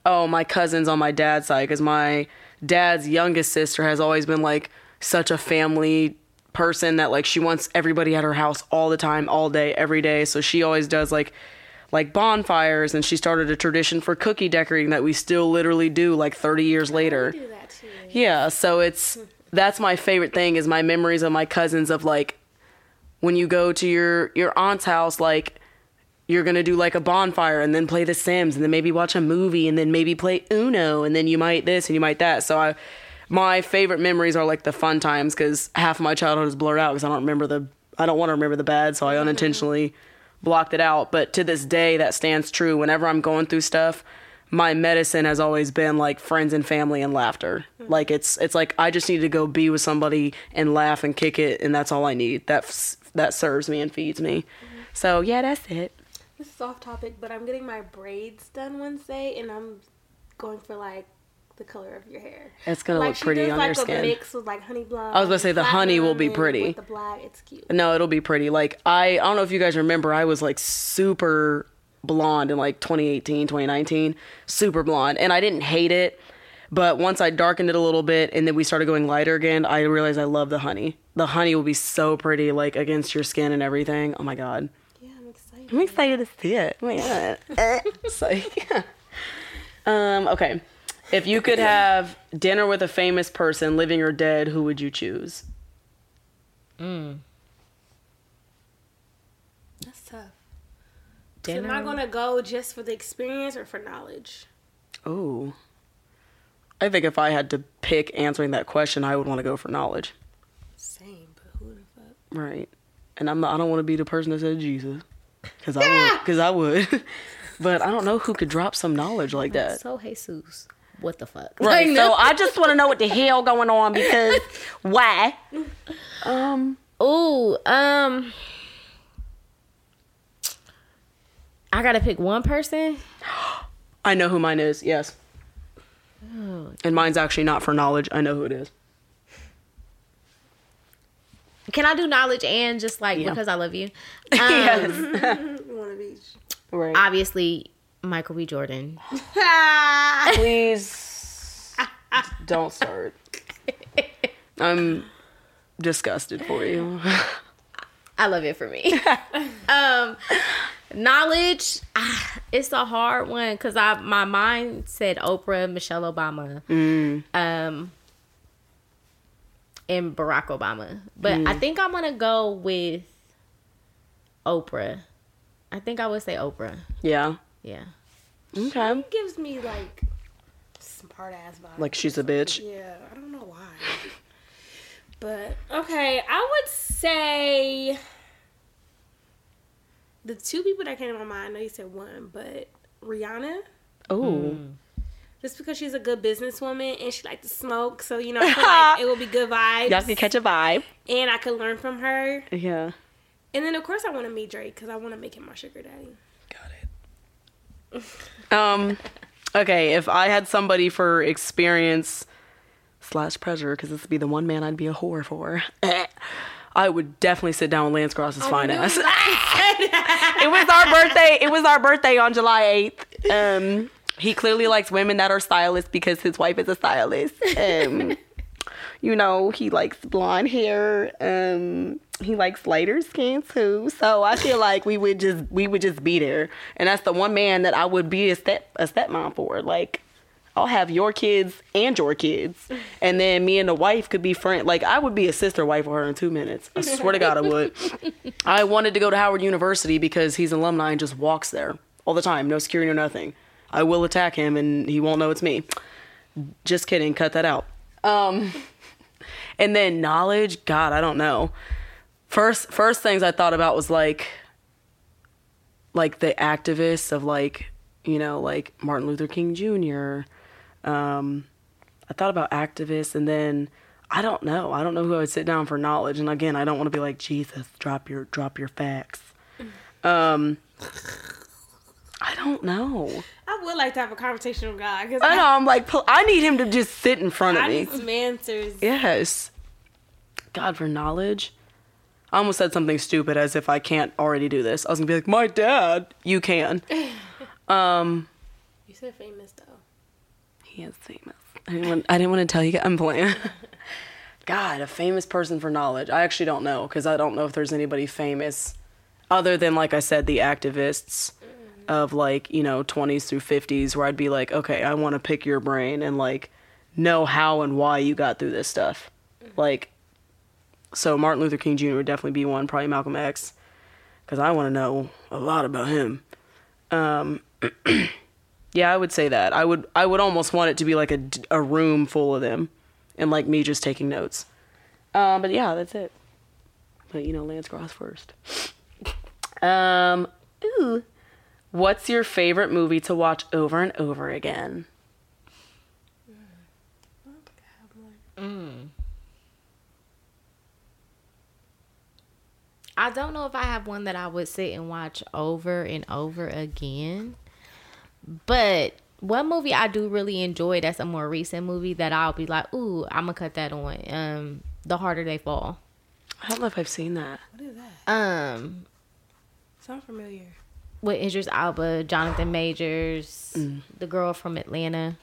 oh, my cousins on my dad's side, because my dad's youngest sister has always been like such a family person that like she wants everybody at her house all the time, all day, every day. So she always does like like bonfires and she started a tradition for cookie decorating that we still literally do like 30 years later. Do that too. Yeah, so it's that's my favorite thing is my memories of my cousins of like when you go to your your aunt's house like you're to do like a bonfire and then play the Sims and then maybe watch a movie and then maybe play Uno and then you might this and you might that. So I my favorite memories are like the fun times cuz half of my childhood is blurred out cuz I don't remember the I don't want to remember the bad, so I unintentionally blocked it out. But to this day that stands true whenever I'm going through stuff my medicine has always been like friends and family and laughter. Mm. Like it's it's like I just need to go be with somebody and laugh and kick it, and that's all I need. That f- that serves me and feeds me. Mm-hmm. So yeah, that's it. This is off topic, but I'm getting my braids done Wednesday, and I'm going for like the color of your hair. It's gonna like look pretty does on like your a skin. mix with like honey blonde. I was gonna say the honey will be pretty. With the black, it's cute. No, it'll be pretty. Like I I don't know if you guys remember, I was like super blonde in like 2018, 2019, super blonde, and I didn't hate it. But once I darkened it a little bit and then we started going lighter again, I realized I love the honey. The honey will be so pretty, like against your skin and everything. Oh my god. Yeah, I'm excited. I'm excited to see it. Oh my god. so yeah. Um, okay. If you could have dinner with a famous person, living or dead, who would you choose? That's Dinner. Am I gonna go just for the experience or for knowledge? Oh. I think if I had to pick answering that question, I would want to go for knowledge. Same, but who the fuck? Right. And I'm not, I don't want to be the person that said Jesus. Cuz I would cuz I would. but I don't know who could drop some knowledge like that. So Jesus, what the fuck? Right. So. I just want to know what the hell going on because why? Um Ooh, um, I gotta pick one person. I know who mine is. Yes. And mine's actually not for knowledge. I know who it is. Can I do knowledge and just like Yeah. because I love you? Um, yes. One of each. Right. Obviously, Michael B. Jordan. Please don't start. I'm disgusted for you. I love it for me. um, knowledge, ah, it's a hard one because I my mind said Oprah, Michelle Obama, um, and Barack Obama, but I think I'm gonna go with Oprah. I think I would say Oprah. Yeah. Yeah. Okay. gives me like smart ass vibes. Like she's a bitch. Yeah, I don't know why. But okay, I would say the two people that came to my mind. I know you said one, but Rihanna, Oh. just because she's a good businesswoman and she likes to smoke, so you know, I feel like it will be good vibes, Y'all can catch a vibe. and I could learn from her. Yeah. And then of course I want to meet Drake because I want to make him my sugar daddy. Got it. Um. Okay. If I had somebody for experience slash pleasure, because this would be the one man I'd be a whore for. I would definitely sit down with Lance Gross's fine ass. it was our birthday. It was our birthday on July eighth. Um, he clearly likes women that are stylists because his wife is a stylist. Um, you know, he likes blonde hair. Um, he likes lighter skin too. So I feel like we would just we would just be there, and that's the one man that I would be a step a stepmom for. Like. I'll have your kids and your kids, and then me and the wife could be friends. Like I would be a sister wife with her in two minutes. I swear to God, I would. I wanted to go to Howard University because he's an alumni and just walks there all the time, no security, no nothing. I will attack him, and he won't know it's me. Just kidding. Cut that out. Um, And then knowledge, God, I don't know. First first things I thought about was like like the activists of like, you know, like Martin Luther King Jr. Um I thought about activists and then I don't know. I don't know who I would sit down for knowledge. And again, I don't want to be like, Jesus, drop your drop your facts. Um I don't know. I would like to have a conversation with God because I know. I'm like, I need him to just sit in front of I me. need some answers. Yes. God for knowledge. I almost said something stupid as if I can't already do this. I was gonna be like, my dad. You can. Um, You said famous. He is famous. I didn't want, I didn't want to tell you. I'm playing. God, a famous person for knowledge. I actually don't know because I don't know if there's anybody famous other than, like I said, the activists of like you know 20s through 50s, where I'd be like, okay, I want to pick your brain and like know how and why you got through this stuff. Like, so Martin Luther King Jr. would definitely be one. Probably Malcolm X, because I want to know a lot about him. Um, yeah, I would say that. I would I would almost want it to be like a, a room full of them and like me just taking notes. Um, but yeah, that's it. But you know, Lance Gross first. Um, ooh. What's your favorite movie to watch over and over again? I don't know if I have one that I would sit and watch over and over again. But one movie I do really enjoy that's a more recent movie that I'll be like, ooh, I'm gonna cut that on. Um, The Harder They Fall. I don't know if I've seen that. What is that? Um, Sound familiar. with Idris Elba, Jonathan Majors, Mm. the girl from Atlanta.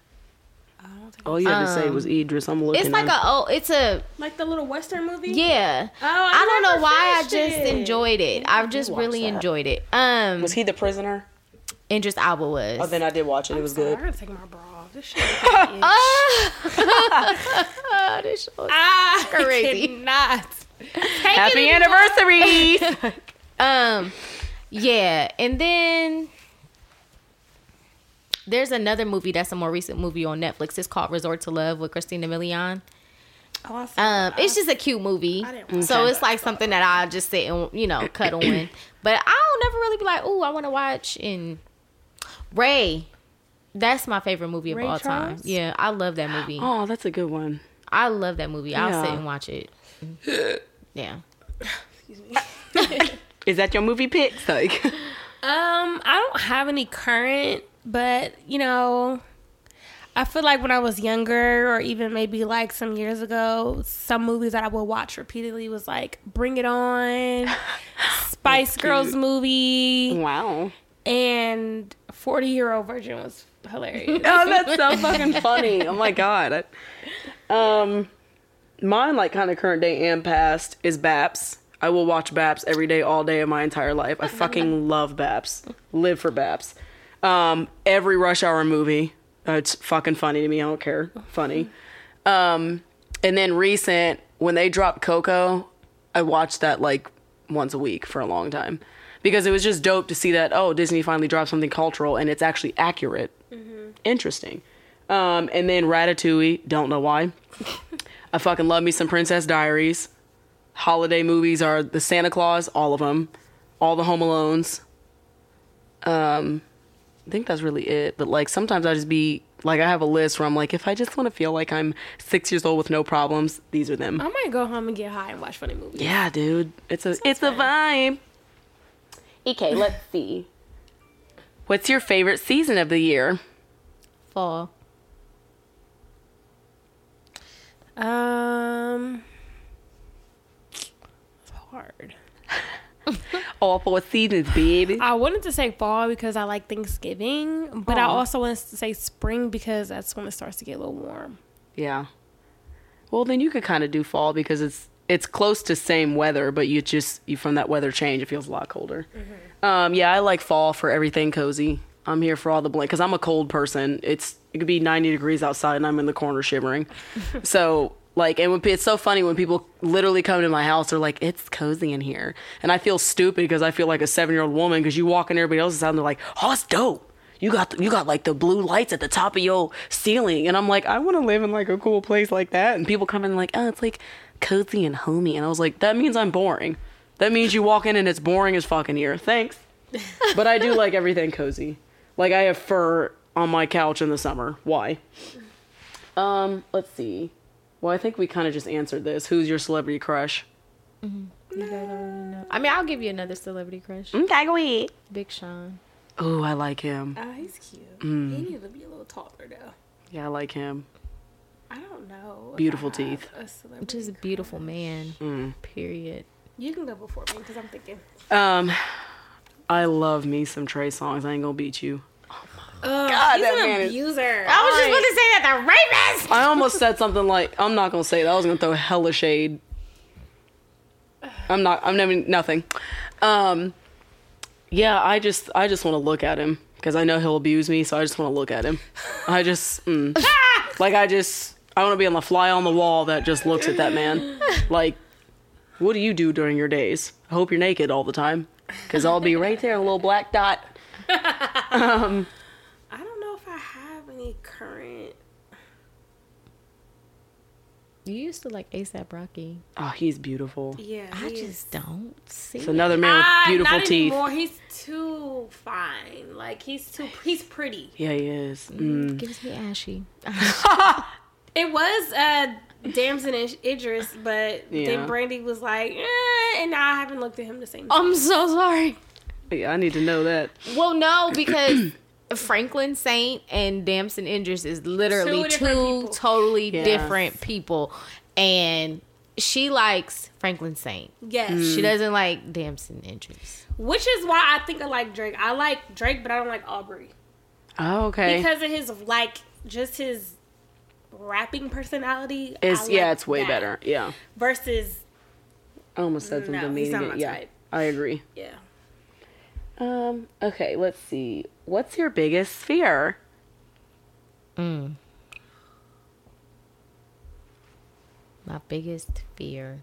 I All you had to say was Idris. I'm looking. It's like now. a oh, it's a like the little western movie. yeah. Oh, I, I don't know why I just it. enjoyed it. I just really that. enjoyed it. Um, Was he the prisoner? Idris Elba was. Oh, then I did watch it. It was Sorry, good. I gotta take my bra off. This shit. is itch. Ah, this show is ah, crazy. Cannot. Happy anniversary! Um, yeah, and then there's another movie that's a more recent movie on Netflix. It's called Resort to Love with Christina Milian. Oh, I Um, that. it's just a cute movie, I didn't so it's like something that I just sit and you know cut on. But I'll never really be like, oh, I want to watch. And Ray, that's my favorite movie of Ray all time. Yeah, I love that movie. oh, that's a good one. I love that movie. I'll sit and watch it. Yeah. Excuse me. Is that your movie picks? Like, Um, I don't have any current, but you know, I feel like when I was younger, or even maybe like some years ago, some movies that I would watch repeatedly was like Bring It On, Spice Girls movie, wow. And Forty Year Old Virgin was hilarious. Oh, that's so fucking funny. Oh my god. Um, mine like kind of current day and past is Baps. I will watch Baps every day, all day of my entire life. I fucking love Baps. Live for Baps. Um, every Rush Hour movie. Uh, it's fucking funny to me. I don't care. Funny. Um, and then recent when they dropped Coco, I watched that like once a week for a long time because it was just dope to see that oh Disney finally dropped something cultural and it's actually accurate. Interesting. Um, and then Ratatouille. Don't know why. I fucking love me some Princess Diaries. Holiday movies are the Santa Claus, all of them, all the Home Alones. Um, I think that's really it. But like sometimes I just be like I have a list where I'm like, if I just want to feel like I'm six years old with no problems, these are them. I might go home and get high and watch funny movies. Yeah, dude. It's a it's a vibe. Okay, let's see. What's your favorite season of the year? Fall. Um, it's hard. All four seasons, baby. I wanted to say fall because I like Thanksgiving, but I also wanted to say spring because that's when it starts to get a little warm. Yeah. Well, then you could kind of do fall because it's it's close to same weather, but you just you from that weather change, it feels a lot colder. Um, yeah, I like fall for everything cozy. I'm here for all the blank because I'm a cold person. It's it could be 90 degrees outside and I'm in the corner shivering. so like, and when, it's so funny when people literally come to my house, they're like, "It's cozy in here," and I feel stupid because I feel like a seven year old woman because you walk in everybody else's house and they're like, "Oh, it's dope." you got you got like the blue lights at the top of your ceiling, and I'm like, I want to live in like a cool place like that. And people come in like, oh, it's like cozy and homey, and I was like, that means I'm boring. That means you walk in and it's boring as fucking here. Thanks, but I do like everything cozy. Like I have fur on my couch in the summer. Why? Um, let's see. Well, I think we kind of just answered this. Who's your celebrity crush? You guys already know. I mean, I'll give you another celebrity crush. Okay, go ahead. Big Sean. Oh, I like him. Oh, he's cute. Mm. He needs to be a little taller though. Yeah, I like him. I don't know. Beautiful I teeth. A celebrity Just a beautiful man. Mm. Period. You can go before me because I'm thinking. Um, I love me some Trey Songz. I ain't gonna beat you. Oh, God, he's that an man is- abuser. I was just about to say that the rapist. I almost said something like, I'm not gonna say that. I was gonna throw hella shade. I'm not. I'm never nothing. Um, yeah, I just I just want to look at him because I know he'll abuse me. So I just want to look at him. I just mm. like I just I want to be on the fly on the wall that just looks at that man. Like, what do you do during your days? I hope you're naked all the time because I'll be right there, a little black dot. I don't know if I have any current. You used to like ASAP Rocky. Oh, he's beautiful. Yeah, I he just is- don't see. It's another man with Ah, beautiful not teeth. Anymore. He's too fine. Like he's too. He's pretty. Yeah, he is. Mm. Gives me ashy. It was uh Damson and Idris, but Yeah. then Brandy was like, eh, and now I haven't looked at him the same. I'm so sorry. Yeah, I need to know that. Well, no, because Franklin Saint and Damson Idris is literally Two two, different people. totally Yes. different people, and she likes Franklin Saint. Yes, Mm. She doesn't like Damson Idris. which is why I think I like Drake. I like Drake, but I don't like Aubrey Oh, okay. because of his like just his rapping personality. I It's like yeah, it's way that. better. Yeah, Versus, I almost said No, something he's mean. not again. my Yeah, type. I agree. yeah. Um. Okay. Let's see. What's your biggest fear? Mm. My biggest fear.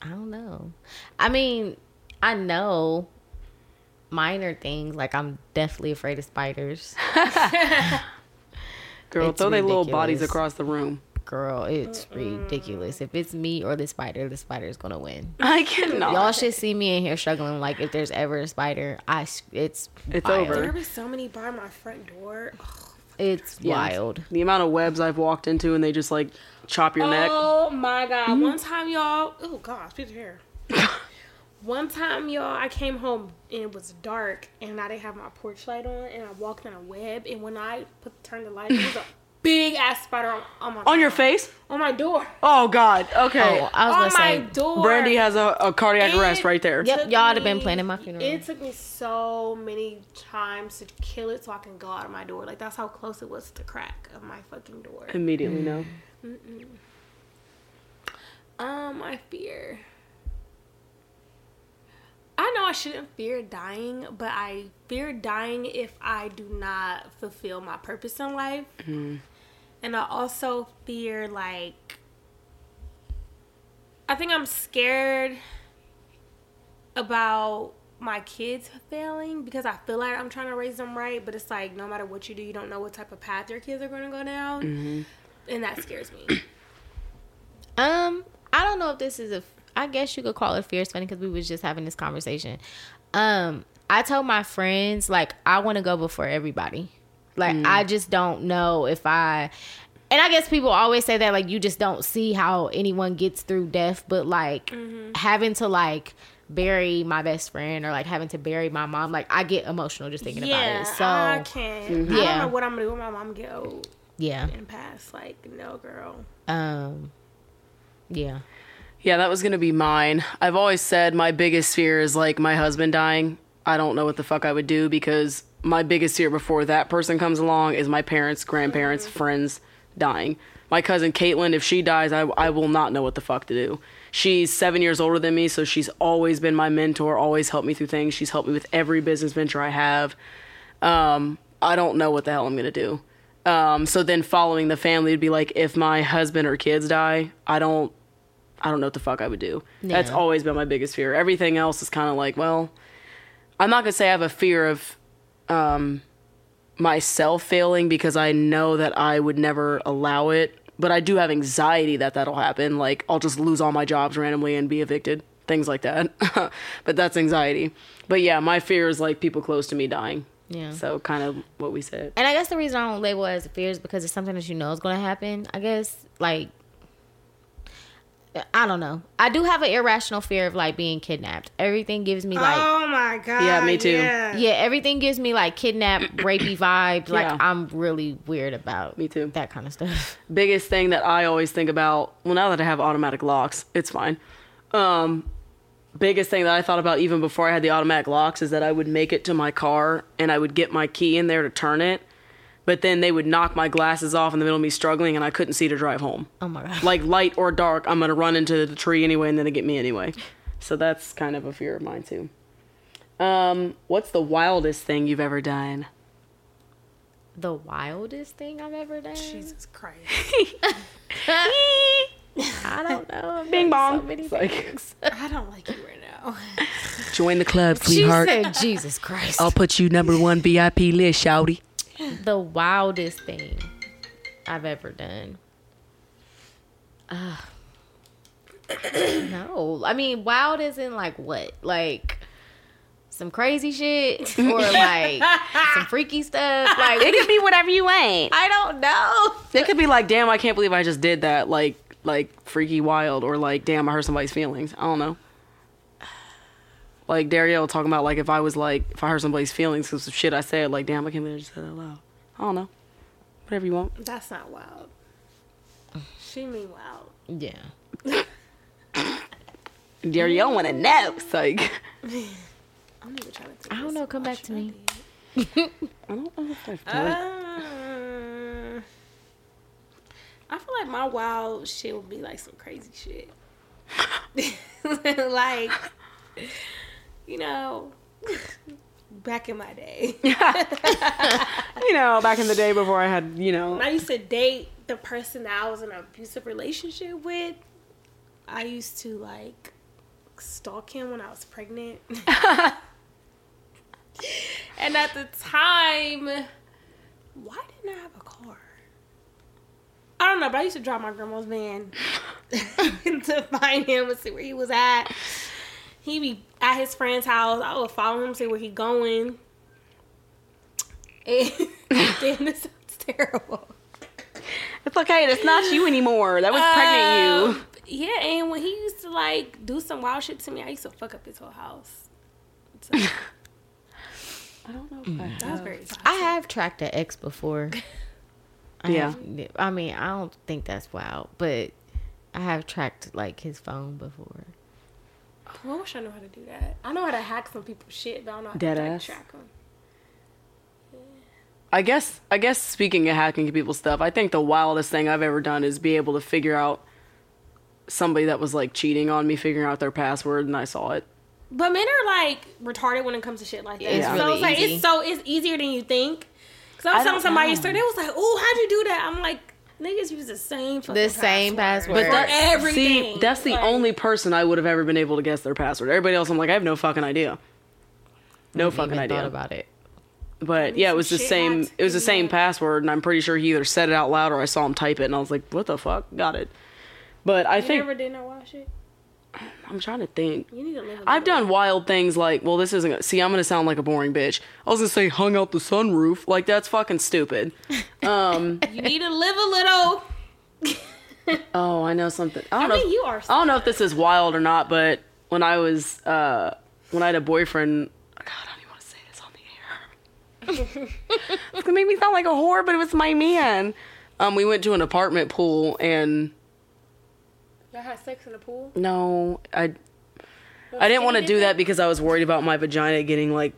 I don't know. I mean, I know minor things like I'm definitely afraid of spiders. Girl, It's throw their little bodies across the room. Girl, it's ridiculous. If it's me or the spider, the spider is gonna win. I cannot. Y'all should see me in here struggling. Like if there's ever a spider, I it's It's wild. over. There be so many by my front door. Ugh. It's Yeah. wild. The amount of webs I've walked into and they just like chop your neck. Oh my god! Hmm? One time, y'all. Oh gosh, piece of hair. One time, y'all, I came home and it was dark, and I didn't have my porch light on, and I walked in a web, and when I put turned the light, it was a big ass spider on, on my On your face? on my door, Oh God. Okay. Oh, I was on gonna my say. door. Brandy has a, a cardiac It arrest right there. Yep, took y'all would have been me- planning my funeral. It took me so many times to kill it so I can go out of my door. Like that's how close it was to the crack of my fucking door. Immediately no. Um, I fear. I know I shouldn't fear dying, but I fear dying if I do not fulfill my purpose in life. And I also fear, like, I think I'm scared about my kids failing because I feel like I'm trying to raise them right, but it's like no matter what you do, you don't know what type of path your kids are going to go down. And that scares me. Um, I don't know if this is a. I guess you could call it fear spending because we was just having this conversation. Um, I told my friends like I want to go before everybody. Like I just don't know if I. And I guess people always say that like you just don't see how anyone gets through death, but like having to like bury my best friend or like having to bury my mom, like I get emotional just thinking yeah, about it. So I can't. I don't Yeah. know what I'm gonna do when my mom get old yeah, and pass. Like, no, girl. um, yeah. Yeah, that was gonna be mine. I've always said my biggest fear is like my husband dying. I don't know what the fuck I would do because my biggest fear before that person comes along is my parents, grandparents, friends dying. My cousin Caitlin, if she dies, I, I will not know what the fuck to do. She's seven years older than me, so she's always been my mentor, always helped me through things. She's helped me with every business venture I have. Um, I don't know what the hell I'm gonna do. Um, so then following the family would be like if my husband or kids die, I don't I don't know what the fuck I would do. That's always been my biggest fear. Everything else is kind of like, well, I'm not gonna say I have a fear of um, myself failing because I know that I would never allow it. But I do have anxiety that that'll happen. Like I'll just lose all my jobs randomly and be evicted, things like that. but that's anxiety. But yeah, my fear is like people close to me dying. Yeah. So kind of what we said. And I guess the reason I don't label it as a fear is because it's something that you know is going to happen. I guess like I don't know. I do have an irrational fear of like being kidnapped. Everything gives me like oh my god. Yeah, me too. Yeah. yeah, everything gives me like kidnap, rapey vibes. Like Yeah. I'm really weird about Me too. that kind of stuff. biggest thing that I always think about, well, now that I have automatic locks, it's fine. Um, biggest thing that I thought about even before I had the automatic locks is that I would make it to my car and I would get my key in there to turn it, but then they would knock my glasses off in the middle of me struggling and I couldn't see to drive home. Oh my god. Like light or dark, I'm gonna run into the tree anyway and then they get me anyway. So that's kind of a fear of mine too. Um, what's the wildest thing you've ever done? the wildest thing I've ever done. Jesus Christ. I don't know. I've Bing done bong. So many like- things. I don't like you right now. Join the club, She said, "Jesus Christ." I'll put you number one VIP list, shouty. the wildest thing I've ever done. Uh, no, I mean wild isn't like what, like some crazy shit or like some freaky stuff. Like It could be whatever you ain't. I don't know. It could be like, damn, I can't believe I just did that. Like, like freaky wild, or like, damn, I hurt somebody's feelings. I don't know. Like Dario talking about like if I was like if I hurt somebody's feelings because of shit I said, like, damn, I can't believe I just said that loud. I don't know. Whatever you want. That's not wild. She mean wild. Yeah. Dario want to know. It's like, I'm even trying to think. I don't know. Come back to me. I don't know if I've done. Um, I feel like my wild shit would be like some crazy shit. like, you know, back in my day, you know, back in the day before I had, you know, when I used to date the person that I was in an abusive relationship with, I used to like stalk him when I was pregnant. and at the time, why didn't I have a car? I don't know, but I used to drive my grandma's van to find him and see where he was at. He'd be at his friend's house. I would follow him, see where he going. And damn, this sounds terrible. it's okay. That's not you anymore. That was pregnant you. Um, Yeah, and when he used to like do some wild shit to me, I used to fuck up his whole house. So, I don't know. If I that was very toxic. I have tracked an ex before. I Yeah. have- I mean, I don't think that's wild, but I have tracked like his phone before. Well, I wish I knew how to do that. I know how to hack some people's shit, but I don't know how Dead to like, ass. track them. I guess I guess speaking of hacking people's stuff, I think the wildest thing I've ever done is be able to figure out somebody that was like cheating on me, figuring out their password, and I saw it. But men are like retarded when it comes to shit like that. It's so really it's like easy. it's so it's easier than you think. Cause I I was telling somebody know. yesterday, they was like, "Oh, how'd you do that?" I'm like, "Niggas use the same fucking The same password. But for everything." see, that's the Like, only person I would have ever been able to guess their password. Everybody else, I'm like, I have no fucking idea. No fucking even idea. Thought about it. But yeah, it was the same. hacked It was the in same password, and I'm pretty sure he either said it out loud or I saw him type it, and I was like, "What the fuck?" Got it. But I You think never did no wild shit. I'm trying to think. You need to live. I've done wild things like, well, this isn't. gonna- See, I'm gonna sound like a boring bitch. I was gonna say hung out the sunroof. Like that's fucking stupid. Um. You need to live a little. oh, I know something. I I don't know. mean, if- you are. I don't know if this is wild or not, but when I was uh when I had a boyfriend, God, I don't even want to say this on the air. it's gonna make me sound like a whore, but it was my man. Um, we went to an apartment pool and Y'all had sex in the pool. no, I I didn't want to do that because I was worried about my vagina getting like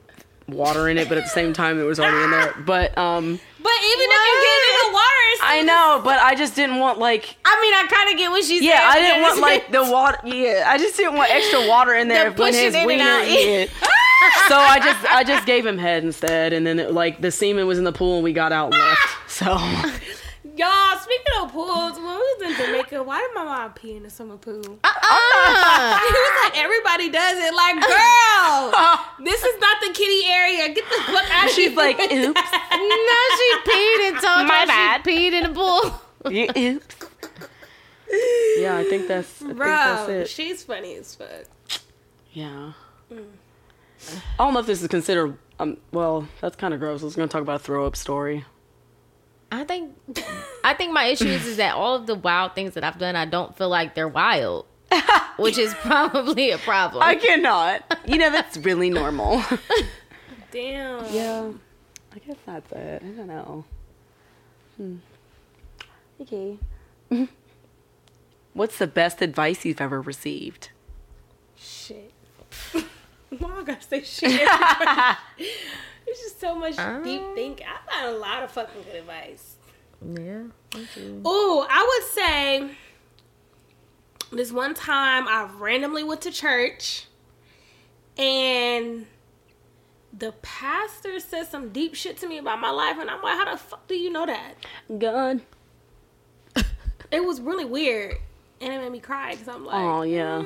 water in it, but at the same time it was already in there. But um But even if you get in the water, it's I know, but I just didn't want like I mean, I kind of get what she's saying. yeah, I didn't want like the water. Yeah, I just didn't want extra water in there The when pushing his in and wiener. out. Yeah. so I just I just gave him head instead, and then it, like the semen was in the pool, and we got out and left. So Y'all, speaking of pools, when we was in Jamaica, why did my mom pee in the summer pool? Uh-uh. He was like, everybody does it. Like, girl, this is not the kitty area. Get the fuck out of here. she's like, oops. no, she peed and told My bad. she peed in the pool. You- oops. Yeah, I think that's I think that's Bro, it. she's funny as fuck. Yeah. I don't know if this is considered. Um. Well, that's kind of gross. I was gonna talk about a throw up story. I think I think my issue is, is that all of the wild things that I've done, I don't feel like they're wild, which is probably a problem. I cannot. You know that's really normal. Damn. yeah. I guess that's it. I don't know. Hmm. Okay. What's the best advice you've ever received? Shit. Why I gotta say shit? There's just so much deep thinking. I've got a lot of fucking good advice. yeah. Oh, I would say this one time I randomly went to church and the pastor said some deep shit to me about my life, and I'm like, how the fuck do you know that? God. It was really weird, and it made me cry because I'm like, Oh yeah.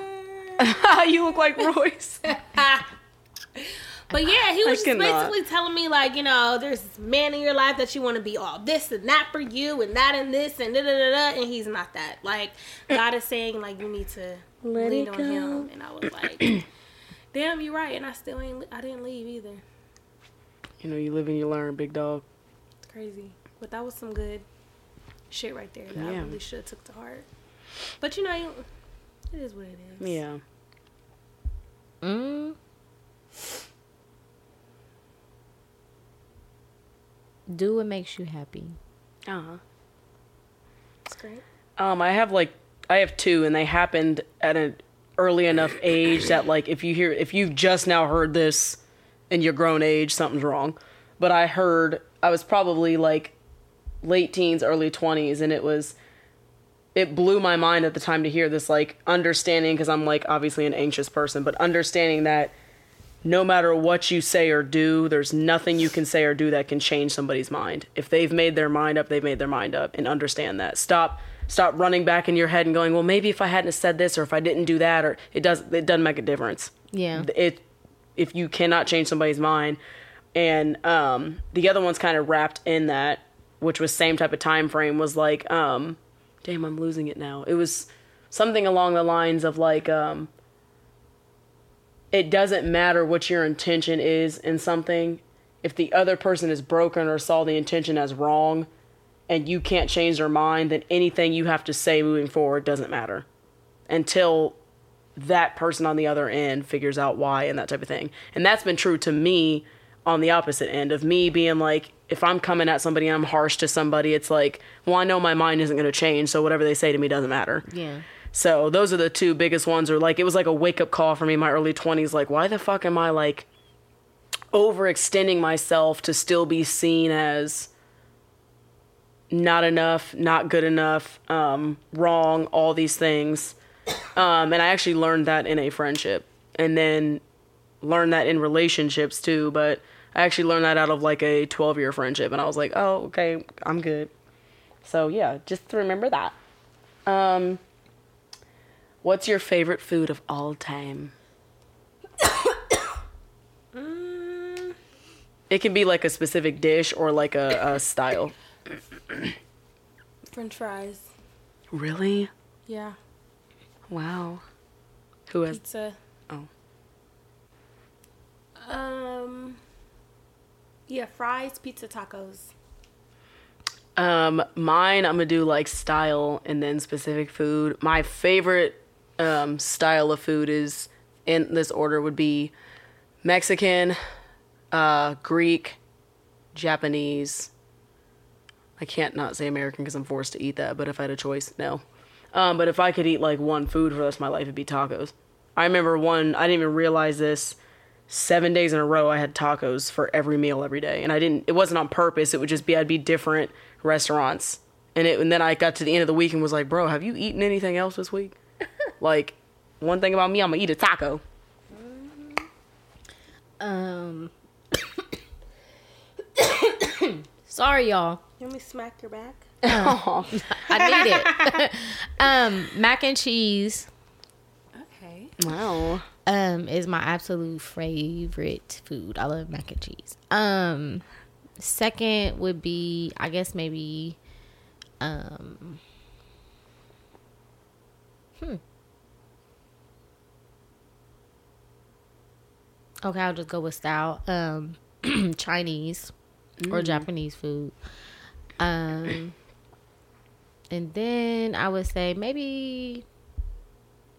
"Mm." you look like Royce. But yeah, he was just basically telling me like, you know, there's this man in your life that you want to be all this and that for you and that and this and da da da da, and he's not that. Like God is saying like you need to Let lean on go. Him, and I was like, damn, you're right, and I still ain't, I didn't leave either. You know, you live and you learn, big dog. It's crazy, but that was some good shit right there that I really should have took to heart. But you know, it is what it is. Yeah. Mm. Do what makes you happy. Uh huh. it's great. Um, I have like I have two, and they happened at an early enough age that like if you hear if you've just now heard this in your grown age, something's wrong. But I heard I was probably like late teens, early twenties, and it was it blew my mind at the time to hear this like understanding because I'm like obviously an anxious person, but understanding that no matter what you say or do, there's nothing you can say or do that can change somebody's mind. If they've made their mind up, they've made their mind up and understand that. Stop stop running back in your head and going, "Well, maybe if I hadn't said this or if I didn't do that or it does it doesn't make a difference." Yeah. It if you cannot change somebody's mind and um the other one's kind of wrapped in that which was same type of time frame was like um damn, I'm losing it now. It was something along the lines of like um it doesn't matter what your intention is in something. If the other person is broken or saw the intention as wrong and you can't change their mind then anything you have to say moving forward doesn't matter until that person on the other end figures out why and that type of thing. And that's been true to me on the opposite end of me being like if i'm coming at somebody and i'm harsh to somebody it's like well i know my mind isn't going to change so whatever they say to me doesn't matter. Yeah. So those are the two biggest ones. Or like it was like a wake up call for me in my early twenties. Like why the fuck am I like overextending myself to still be seen as not enough, not good enough, um, wrong, all these things. Um, and I actually learned that in a friendship, and then learned that in relationships too. But I actually learned that out of like a twelve year friendship, and I was like, oh okay, I'm good. So yeah, just to remember that. Um, What's your favorite food of all time? Mm, It can be like a specific dish or like a, a style. French fries. Really? Yeah. Wow. Who has? Pizza. Oh. Um. Yeah, fries, pizza, tacos. Um, mine. I'm gonna do like style and then specific food. My favorite um style of food is in this order would be Mexican, uh, Greek, Japanese. I can't not say American because I'm forced to eat that. But if I had a choice, no. Um, but if I could eat like one food for the rest of my life, it'd be tacos. I remember one. I didn't even realize this. Seven days in a row, I had tacos for every meal every day, and I didn't. It wasn't on purpose. It would just be I'd be different restaurants, and it. And then I got to the end of the week and was like, "Bro, have you eaten anything else this week?" Like, one thing about me, I'm gonna eat a taco. Um. Sorry, y'all. You want me to smack your back? Oh, I need it. um, mac and cheese Okay. wow. um is my absolute favorite food. I love mac and cheese. Um, second would be I guess maybe um. Hmm. Okay, I'll just go with style. Um, Chinese or Japanese food. Um, and then I would say maybe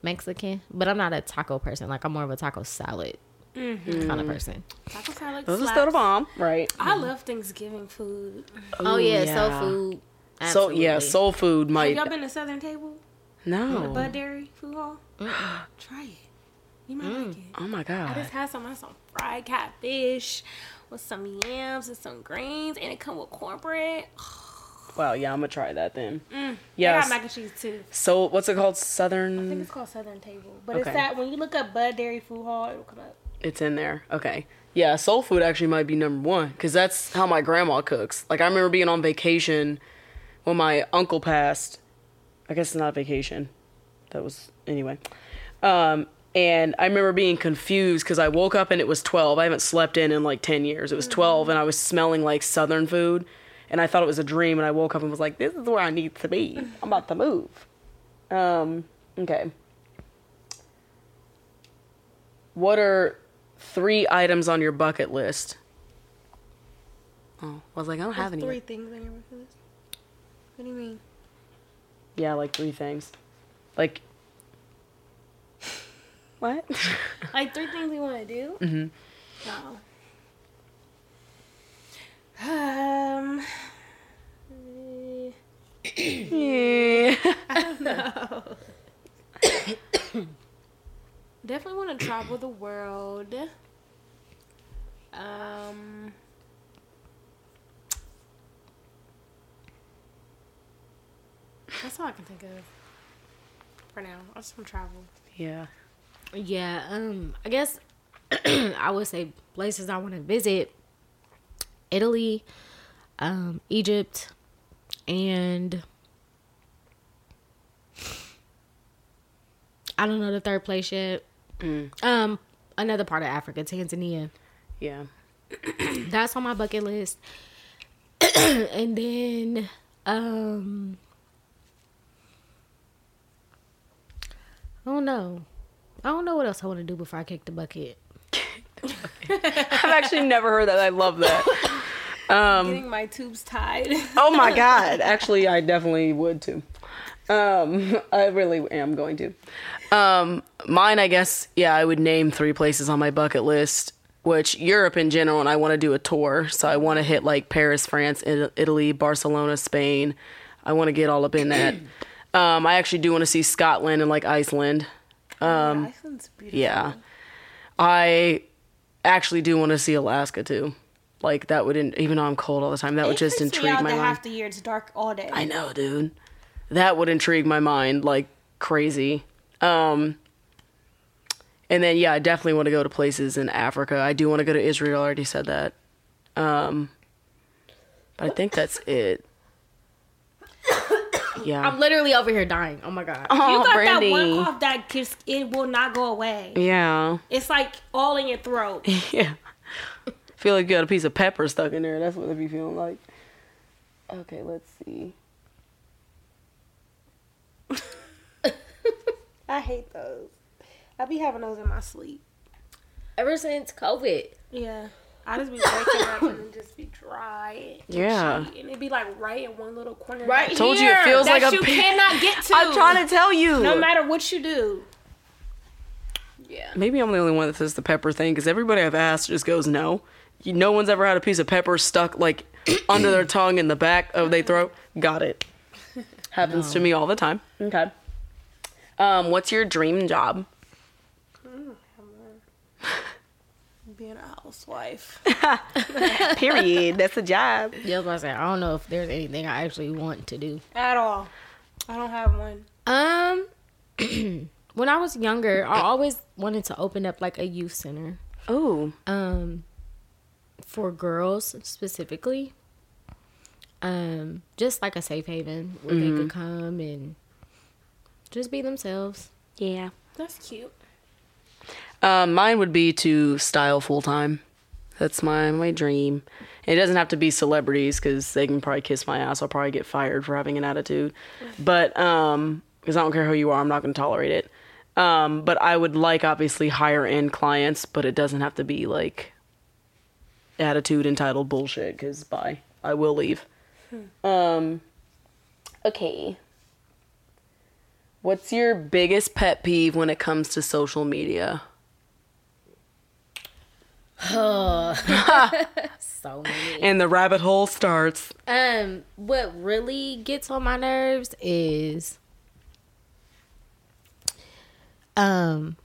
Mexican, but I'm not a taco person. Like I'm more of a taco salad kind of person. Taco salad. Those are slaps. still the bomb, right? I love Thanksgiving food. oh Ooh, yeah, yeah. soul food. So yeah, soul food Have might. y'all been to Southern Table? No. The No. Budd Dairy Food Hall? Try it. You might like it. Oh my god! I just had some, I had some fried catfish with some yams and some greens, and it come with cornbread. Wow. Yeah, I'm gonna try that then. They Yes. got mac and cheese too. So what's it called? Southern. I think it's called Southern Table, but it's that when you look up Budd Dairy Food Hall, it'll come up. It's in there. Okay. Yeah, soul food actually might be number one because that's how my grandma cooks. Like I remember being on vacation when my uncle passed. I guess it's not vacation. That was anyway. Um, and I remember being confused because I woke up and it was twelve. I haven't slept in in like ten years. It was twelve, and I was smelling like Southern food, and I thought it was a dream. And I woke up and was like, "This is where I need to be. I'm about to move." Um. Okay. What are three items on your bucket list? Oh, I was like, I don't have any. Three things on your bucket list. What do you mean? Yeah, like three things. Like. What? Like three things you want to do? mm-hmm. Oh. Um. Yeah. Definitely want to travel the world. Um. That's all I can think of for now. I just want to travel. Yeah. Yeah, um, I guess I would say places I want to visit: Italy, um, Egypt, and I don't know the third place yet. Mm. Um, another part of Africa, Tanzania. Yeah. That's on my bucket list. and then, um, I don't know. I don't know what else I want to do before I kick the bucket. I've actually never heard that. I love that. Um, Getting my tubes tied. oh my god. Actually, I definitely would too. Um, I really am going to. Um, mine, I guess, yeah, I would name three places on my bucket list, which Europe in general, and I want to do a tour. So I want to hit like Paris, France, It- Italy, Barcelona, Spain. I want to get all up in that. Um, I actually do want to see Scotland and like Iceland. Um, Iceland's beautiful. Yeah. I actually do want to see Alaska too. Like that would, in, even though I'm cold all the time, that would just intrigue my mind. half the year it's dark all day. I know, dude. That would intrigue my mind like crazy. Um and then yeah, I definitely want to go to places in Africa. I do want to go to Israel, I already said that. Um but I think that's it. Yeah. I'm literally over here dying. Oh my god. oh, you got Brandy. that one cough that just it will not go away. Yeah. It's like all in your throat. Yeah. Feel like you got a piece of pepper stuck in there. That's what it be feeling like. Okay, let's see. I hate those. I be having those in my sleep. Ever since COVID. Yeah. I just be waking up and it just be dry. and Yeah. shitty, And it'd be like right in one little corner. Right that- Told you it feels that like a you pi- cannot get to. I'm trying to tell you. No matter what you do. Yeah. Maybe I'm the only one that says the pepper thing because everybody I've asked just goes no. You, no one's ever had a piece of pepper stuck like under their tongue in the back of their throat. Got it. Happens to me all the time. Okay. Um, what's your dream job? Being a housewife. Period. That's a job. Yeah, I was say, I don't know if there's anything I actually want to do. At all. I don't have one. Um, when I was younger, I always wanted to open up like a youth center. Oh, Um, for girls specifically. um, just like a safe haven where they could come and just be themselves. Yeah. That's cute. Um, mine would be to style full time. That's my my dream. It doesn't have to be celebrities because they can probably kiss my ass. I'll probably get fired for having an attitude. But um, because I don't care who you are, I'm not going to tolerate it. Um, but I would like obviously higher end clients, but it doesn't have to be like attitude entitled bullshit. Because bye, I will leave. Um, okay. What's your biggest pet peeve when it comes to social media? So many. And the rabbit hole starts. Um, what really gets on my nerves is um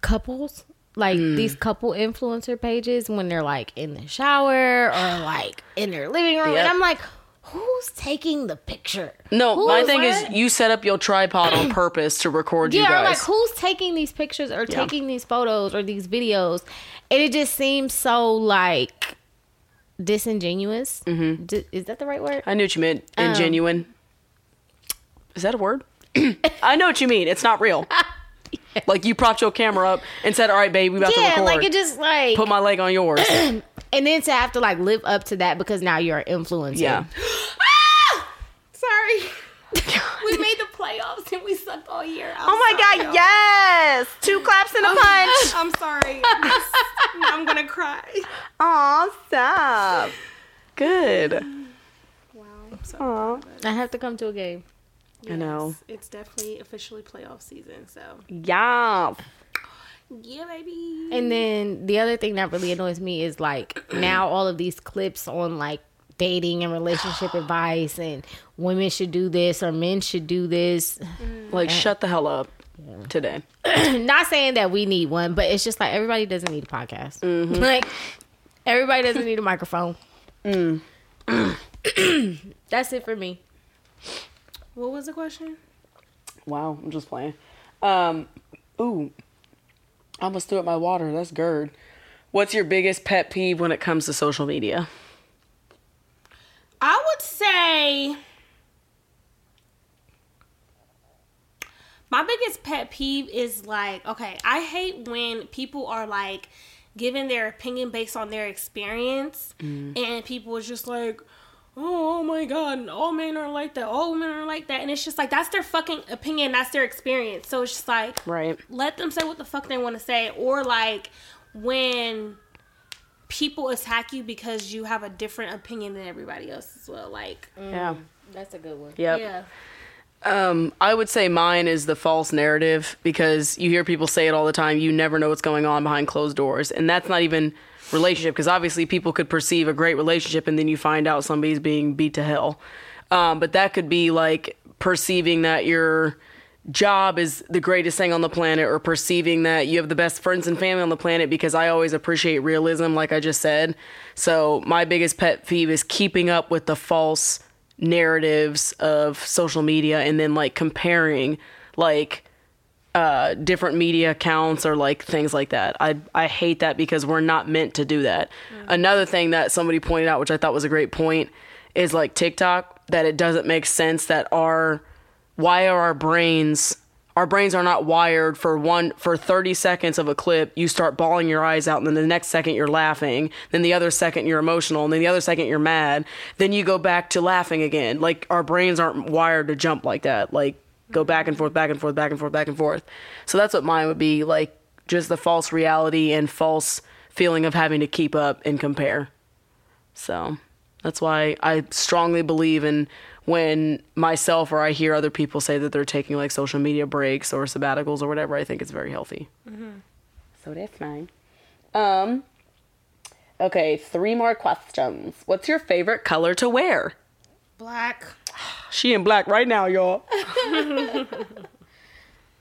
couples. Like these couple influencer pages when they're like in the shower or like in their living room. Yep. And I'm like, who's taking the picture? No, Who my thing what? is you set up your tripod on purpose to record you Yeah, or guys. like who's taking these pictures or Yeah. taking these photos or these videos? And it just seems so like disingenuous. Mm-hmm. D- is that the right word? I knew what you meant. Um, Ingenuine. Is that a word? I know what you mean. It's not real. Like you propped your camera up and said, "All right, babe, we about to record." yeah, like it just like Put my leg on yours. and then to have to like live up to that because now you're an influencer. yeah. Sorry. We made the playoffs and we sucked all year. I'm Oh my sorry, God! y'all. Yes, two claps and a oh punch. I'm sorry. I'm gonna cry. Aw, stop. Good. Wow. I'm so Aw. I have to come to a game. I know. It's definitely officially playoff season. So Yeah. yeah, baby. And then the other thing that really annoys me is like now all of these clips on like dating and relationship advice and women should do this or men should do this. Mm. Like, shut the hell up today. Not saying that we need one, but it's just like everybody doesn't need a podcast. Mm-hmm. Like everybody doesn't need a microphone. Mm. That's it for me. what was the question? Wow, I'm just playing. Um, ooh, I almost threw up my water. That's GERD. What's your biggest pet peeve when it comes to social media? I would say my biggest pet peeve is like, okay, I hate when people are like giving their opinion based on their experience mm. and people are just like, oh, oh my god, all men are like that, all women are like that. And it's just like, that's their fucking opinion, that's their experience. So it's just like, Right. let them say what the fuck they want to say or like when people attack you because you have a different opinion than everybody else as well like Yeah. That's a good one. Yep. yeah Um, I would say mine is the false narrative because you hear people say it all the time. You never know what's going on behind closed doors, and that's not even relationship because obviously people could perceive a great relationship and then you find out somebody's being beat to hell. Um, but that could be like perceiving that your job is the greatest thing on the planet or perceiving that you have the best friends and family on the planet because I always appreciate realism like I just said. So my biggest pet peeve is keeping up with the false narratives of social media and then like comparing like uh different media accounts or like things like that. I I hate that because we're not meant to do that. Another thing that somebody pointed out which I thought was a great point is like TikTok that it doesn't make sense that our why are our brains our brains are not wired for one for 30 seconds of a clip you start bawling your eyes out and then the next second you're laughing then the other second you're emotional and then the other second you're mad then you go back to laughing again. Like our brains aren't wired to jump like that. Like go back and forth back and forth back and forth back and forth. So that's what mine would be like just the false reality and false feeling of having to keep up and compare. So that's why I strongly believe in when myself or I hear other people say that they're taking like social media breaks or sabbaticals or whatever. I think it's very healthy. So that's fine. Um. Okay, three more questions. What's your favorite color to wear? black She in black right now, y'all.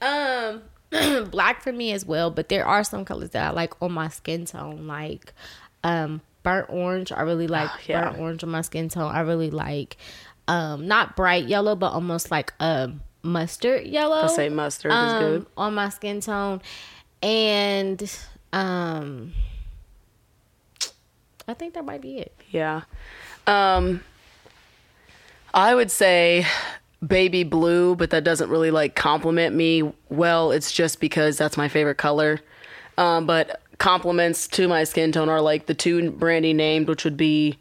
Um, black for me as well, but there are some colors that I like on my skin tone, like um burnt orange. I really like yeah. burnt orange on my skin tone. I really like um not bright yellow, but almost like a mustard yellow. I say mustard is um, good. on my skin tone, and um, I think that might be it. Yeah. Um, I would say baby blue, but that doesn't really like compliment me well. It's just because that's my favorite color. Um, but compliments to my skin tone are like the two Brandy named, which would be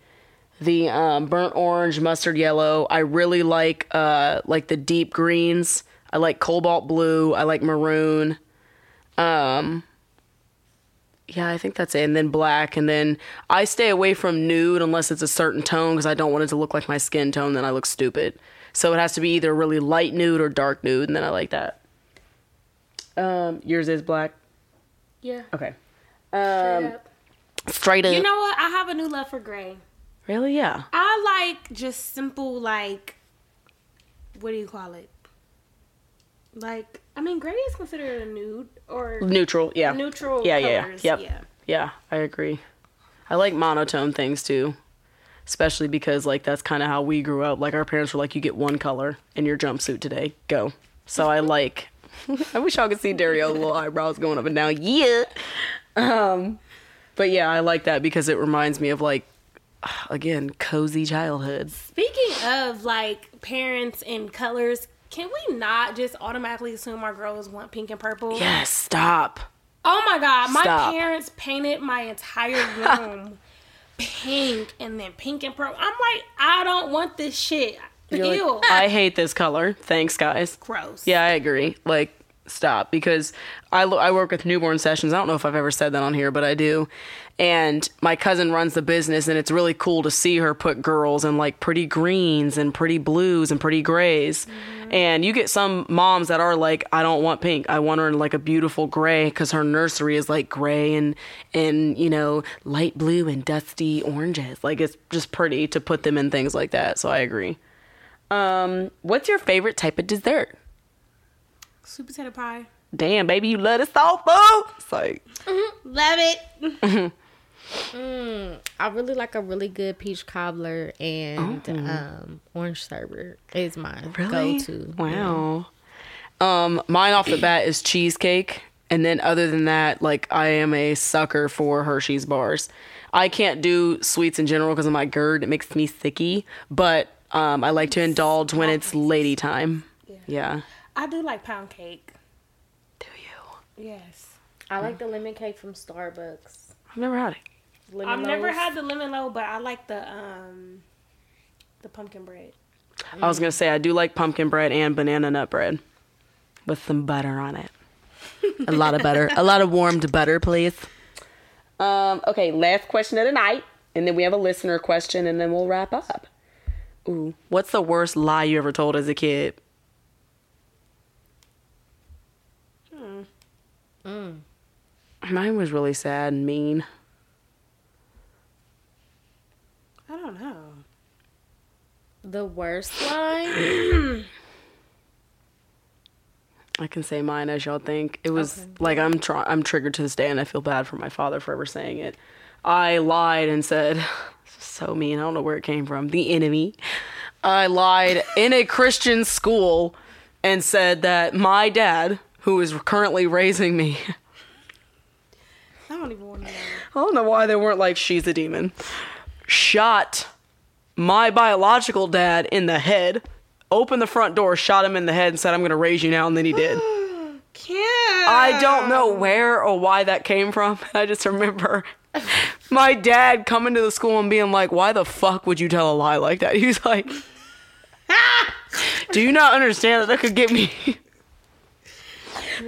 the um, burnt orange, mustard yellow. I really like uh, like the deep greens. I like cobalt blue. I like maroon. Um, yeah, I think that's it. And then black. And then I stay away from nude unless it's a certain tone because I don't want it to look like my skin tone. Then I look stupid. So it has to be either really light nude or dark nude. And then I like that. Um, yours is black. Yeah. Okay. Straight Um, up. straight up. You know what? I have a new love for gray. Really? Yeah. I like just simple, like, what do you call it? Like, I mean, gray is considered a nude or Neutral. Yeah. neutral Yeah, yeah, colors. yep. Yeah. Yeah, I agree. I like monotone things too. Especially because like that's kind of how we grew up. Like our parents were like you get one color in your jumpsuit today. Go. So I like I wish y'all could see Dario's little eyebrows going up and down. Yeah. Um but yeah, I like that because it reminds me of like again, cozy childhoods. Speaking of like parents and colors, can we not just automatically assume our girls want pink and purple? Yes, stop. Oh my god, my Stop. parents painted my entire room pink and then pink and purple. I'm like, I don't want this shit. You're like, Ew. I hate this color. Thanks, guys. Gross. Yeah, I agree. Like, stop because I lo- I work with newborn sessions. I don't know if I've ever said that on here, but I do. And my cousin runs the business, and it's really cool to see her put girls in like pretty greens and pretty blues and pretty grays. And you get some moms that are like, I don't want pink. I want her in like a beautiful gray because her nursery is like gray and and you know light blue and dusty oranges. Like it's just pretty to put them in things like that. So I agree. Um, what's your favorite type of dessert? Sweet potato pie. damn, baby, you love this soul food. It's like, Love it. I really like a really good peach cobbler and Oh. um, orange sherbet is my really? go-to. Wow. Um, mine off the bat is cheesecake. And then other than that, like I am a sucker for Hershey's bars. I can't do sweets in general because of my GERD. It makes me sicky. But um, I like to indulge when it's lady time. Yeah. I do like pound cake. Do you? Yes. I like the lemon cake from Starbucks. I've never had it. Lemon I've never had the lemon low, but I like the um the pumpkin bread. I was gonna say I do like pumpkin bread and banana nut bread with some butter on it. a lot of butter, a lot of warmed butter, please. Um. Okay. Last question of the night, and then we have a listener question, and then we'll wrap up. Ooh, what's the worst lie you ever told as a kid? Mine was really sad and mean. I don't know. The worst line? I can say mine as y'all think. It was like I'm try- I'm triggered to this day, and I feel bad for my father for ever saying it. I lied and said, this is so mean. I don't know where it came from. The enemy. I lied in a Christian school and said that my dad, who is currently raising me, I don't even want to know. I don't know why they weren't like she's a demon, shot my biological dad in the head. Opened the front door, shot him in the head, and said, "I'm gonna raise you now," and then he did. Can't. I don't know where or why that came from. I just remember my dad coming to the school and being like, "Why the fuck would you tell a lie like that?" He was like, "Do you not understand that that could get me?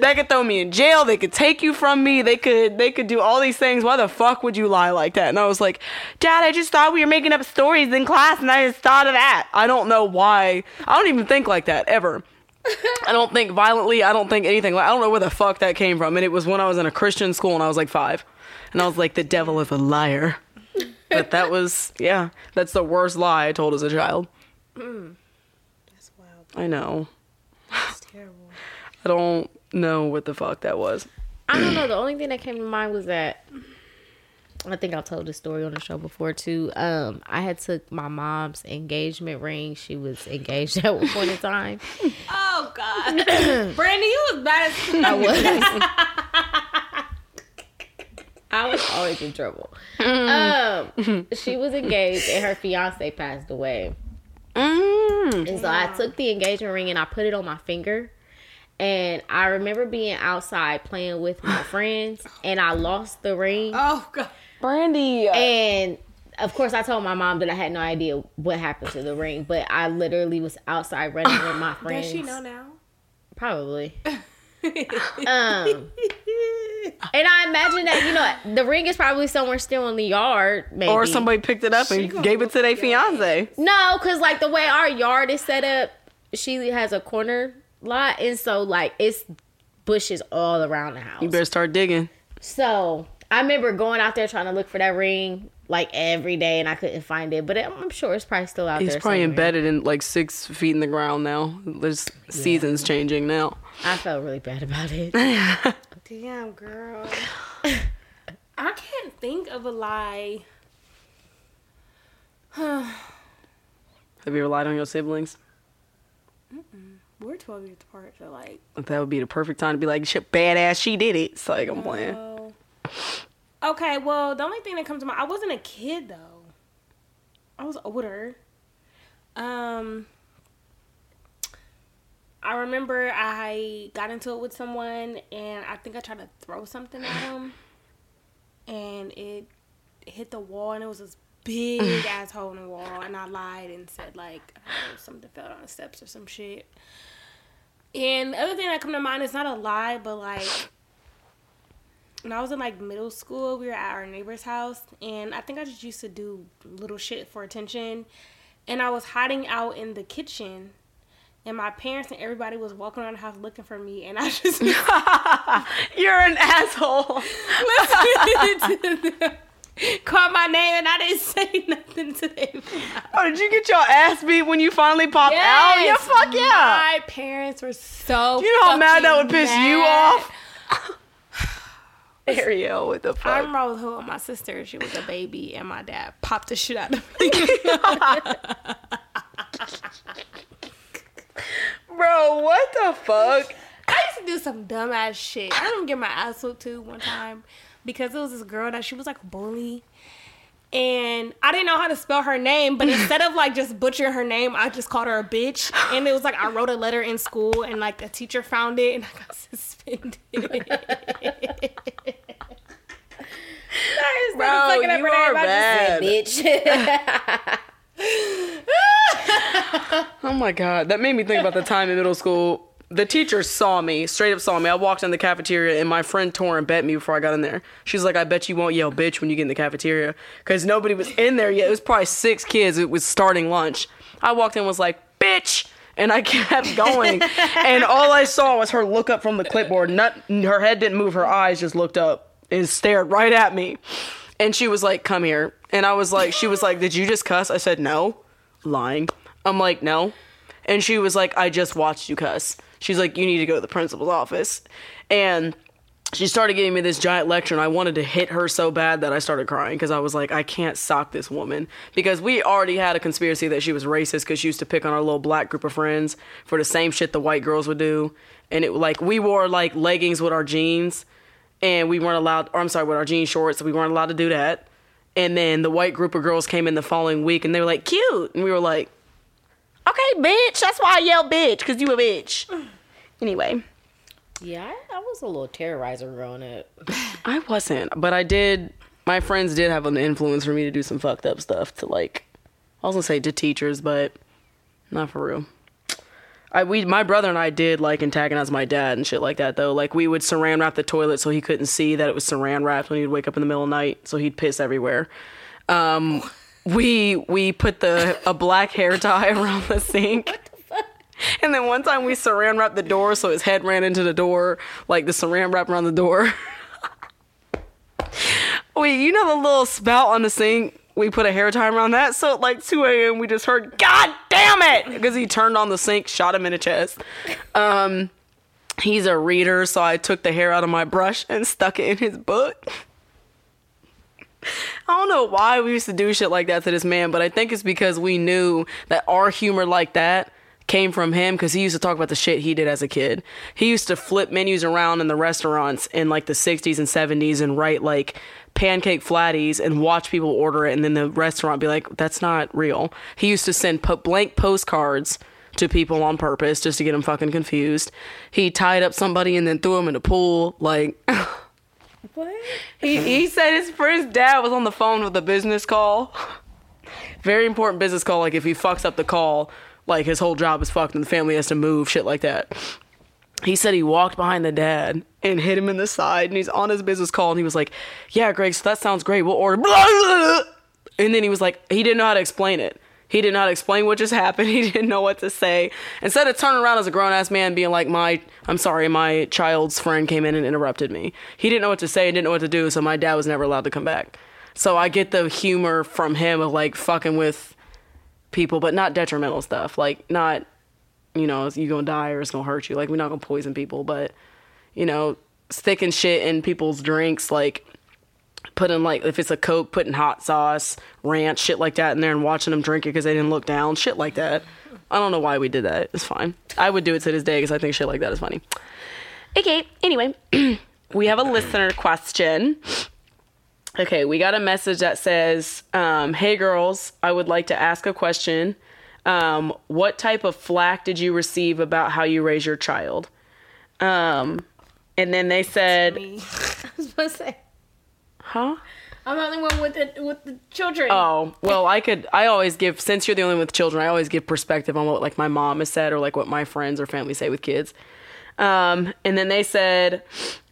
That could throw me in jail. They could take you from me. They could they could do all these things. Why the fuck would you lie like that?" And I was like, "Dad, I just thought we were making up stories in class, and I just thought of that. I don't know why. I don't even think like that ever." I don't think violently. I don't think anything. I don't know where the fuck that came from. And it was when I was in a Christian school and I was like five. And I was like, the devil is a liar. But that was, yeah, that's the worst lie I told as a child. Mm. That's wild. I know. That's terrible. I don't know what the fuck that was. I don't know. The only thing that came to mind was that I think I've told this story on the show before too. Um, I had took my mom's engagement ring. She was engaged at one point in time. Oh God, Brandy, you was bad as I was. I was always in trouble. Um, she was engaged and her fiance passed away. Mm. And so I took the engagement ring and I put it on my finger. And I remember being outside playing with my friends and I lost the ring. Oh god. Brandy. And of course, I told my mom that I had no idea what happened to the ring, but I literally was outside running with my friends. Does she know now? Probably. um, and I imagine that you know the ring is probably somewhere still in the yard, maybe. or somebody picked it up and gave it to their whoop your fiance. No, because like the way our yard is set up, she has a corner lot, and so like it's bushes all around the house. You better start digging. So I remember going out there trying to look for that ring like every day, and I couldn't find it. But I'm I'm sure it's probably still out It's there. It's probably somewhere. embedded in like six feet in the ground now. There's seasons changing now. I felt really bad about it. Damn, girl. I can't think of a lie. Have you ever lied on your siblings? We're 12 years apart, so like. That would be the perfect time to be like, shit, badass, she did it. It's like, I'm playing. Okay, well, the only thing that comes to mind, I wasn't a kid though. I was older. Um, I remember I got into it with someone, and I think I tried to throw something at him, and it hit the wall, and it was this big ass hole in the wall, and I lied and said like know, something fell down the steps or some shit. And the other thing that come to mind is not a lie, but like when I was in like middle school, we were at our neighbor's house, and I think I just used to do little shit for attention. And I was hiding out in the kitchen, and my parents and everybody was walking around the house looking for me, and I just You're an asshole. called my name, and I didn't say nothing to them. Oh, did you get your ass beat when you finally popped out? Yeah, fuck yeah. My parents were so. You know how mad that would piss you off? Ariel, what the fuck? I remember I was home with my sister. She was a baby, and my dad popped the shit out of me. Bro, what the fuck? I used to do some dumb ass shit. I remember get my ass whooped too one time because it was this girl that she was like a bully. And I didn't know how to spell her name, but instead of like just butchering her name, I just called her a bitch. And it was like I wrote a letter in school, and like the teacher found it, and I got suspended. Bro, you are bad. bitch. Oh my god, that made me think about the time in middle school. The teacher saw me, straight up saw me. I walked in the cafeteria and my friend Torin bet me before I got in there. She's like, I bet you won't yell bitch when you get in the cafeteria. Because nobody was in there yet. It was probably six kids. It was starting lunch. I walked in and was like, bitch. And I kept going. and all I saw was her look up from the clipboard. Not, her head didn't move, her eyes just looked up and stared right at me. And she was like, come here. And I was like, she was like, did you just cuss? I said, no. Lying. I'm like, no. And she was like, I just watched you cuss. She's like, you need to go to the principal's office. And she started giving me this giant lecture, and I wanted to hit her so bad that I started crying because I was like, I can't sock this woman. Because we already had a conspiracy that she was racist because she used to pick on our little black group of friends for the same shit the white girls would do. And it like, we wore like leggings with our jeans, and we weren't allowed, or I'm sorry, with our jean shorts, we weren't allowed to do that. And then the white group of girls came in the following week, and they were like, cute. And we were like, okay, bitch. That's why I yell bitch, because you a bitch. Anyway, yeah, I, I was a little terrorizer growing up. I wasn't, but I did. My friends did have an influence for me to do some fucked up stuff to like. I was gonna say to teachers, but not for real. I we my brother and I did like antagonize my dad and shit like that though. Like we would saran wrap the toilet so he couldn't see that it was saran wrapped when he'd wake up in the middle of the night, so he'd piss everywhere. Um, we we put the a black hair tie around the sink. And then one time we saran wrapped the door so his head ran into the door, like the saran wrap around the door. Wait, you know the little spout on the sink? We put a hair tie around that, so at like 2 a.m. we just heard, God damn it! Because he turned on the sink, shot him in the chest. Um, he's a reader, so I took the hair out of my brush and stuck it in his book. I don't know why we used to do shit like that to this man, but I think it's because we knew that our humor like that came from him because he used to talk about the shit he did as a kid. He used to flip menus around in the restaurants in like the 60s and 70s and write like pancake flatties and watch people order it and then the restaurant be like that's not real. He used to send po- blank postcards to people on purpose just to get them fucking confused. He tied up somebody and then threw him in a pool like What? he, he said his friend's dad was on the phone with a business call. Very important business call. Like if he fucks up the call, like his whole job is fucked and the family has to move, shit like that. He said he walked behind the dad and hit him in the side, and he's on his business call, and he was like, "Yeah, Greg, so that sounds great. We'll order." And then he was like, he didn't know how to explain it. He did not explain what just happened. He didn't know what to say. Instead of turning around as a grown ass man, being like, "My, I'm sorry, my child's friend came in and interrupted me." He didn't know what to say. And didn't know what to do. So my dad was never allowed to come back. So I get the humor from him of like fucking with people, but not detrimental stuff. Like not, you know, you gonna die or it's gonna hurt you. Like we're not gonna poison people, but you know, sticking shit in people's drinks, like putting like if it's a coke, putting hot sauce, ranch, shit like that in there, and watching them drink it because they didn't look down, shit like that. I don't know why we did that. It's fine. I would do it to this day because I think shit like that is funny. Okay. Anyway, we have a listener question. Okay, we got a message that says, um, "Hey girls, I would like to ask a question. Um, what type of flack did you receive about how you raise your child?" Um, and then they said, I was supposed to say. "Huh?" I'm the only one with the with the children. Oh, well, I could. I always give since you're the only one with children. I always give perspective on what like my mom has said or like what my friends or family say with kids. Um, and then they said,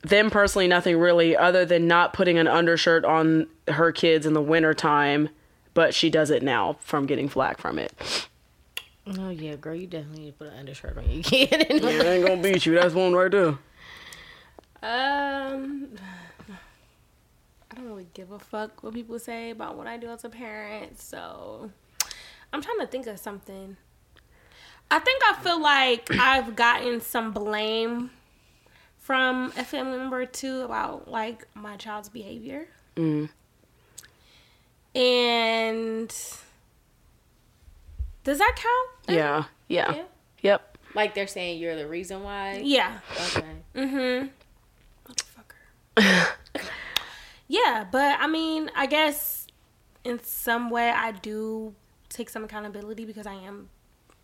them personally, nothing really other than not putting an undershirt on her kids in the wintertime, but she does it now from getting flack from it. Oh yeah, girl, you definitely need to put an undershirt on your kid. It ain't gonna beat you. That's one right there. Um, I don't really give a fuck what people say about what I do as a parent. So I'm trying to think of something. I think I feel like I've gotten some blame from a family member too about like my child's behavior. Mm. And does that count? Yeah. Yeah. Yeah. Yep. like they're saying you're the reason why. Yeah. Okay. Mm-hmm. Motherfucker. yeah, but I mean, I guess in some way I do take some accountability because I am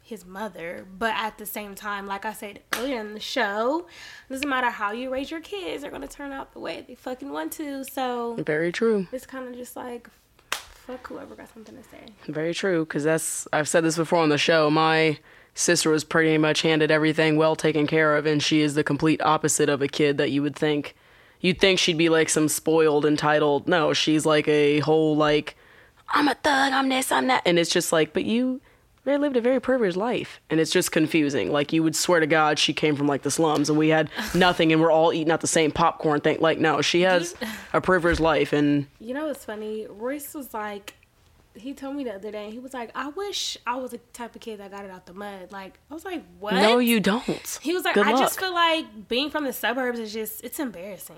his mother. But at the same time, like I said earlier in the show, doesn't matter how you raise your kids, they're gonna turn out the way they fucking want to. So Very true. it's kind of just like fuck whoever got something to say. Very true, because that's I've said this before on the show. My sister was pretty much handed everything well taken care of, and she is the complete opposite of a kid that you would think. You'd think she'd be like some spoiled, entitled. No, she's like a whole like, I'm a thug, I'm this, I'm that, and it's just like, but you really lived a very privileged life, and it's just confusing. Like you would swear to God she came from like the slums, and we had nothing, and we're all eating out the same popcorn thing. Like no, she has a privileged life, and You know what's funny? Royce was like, he told me the other day, he was like, I wish I was the type of kid that got it out the mud. Like, I was like, what? no, you don't. He was like, Good I luck. just feel like being from the suburbs is just, it's embarrassing.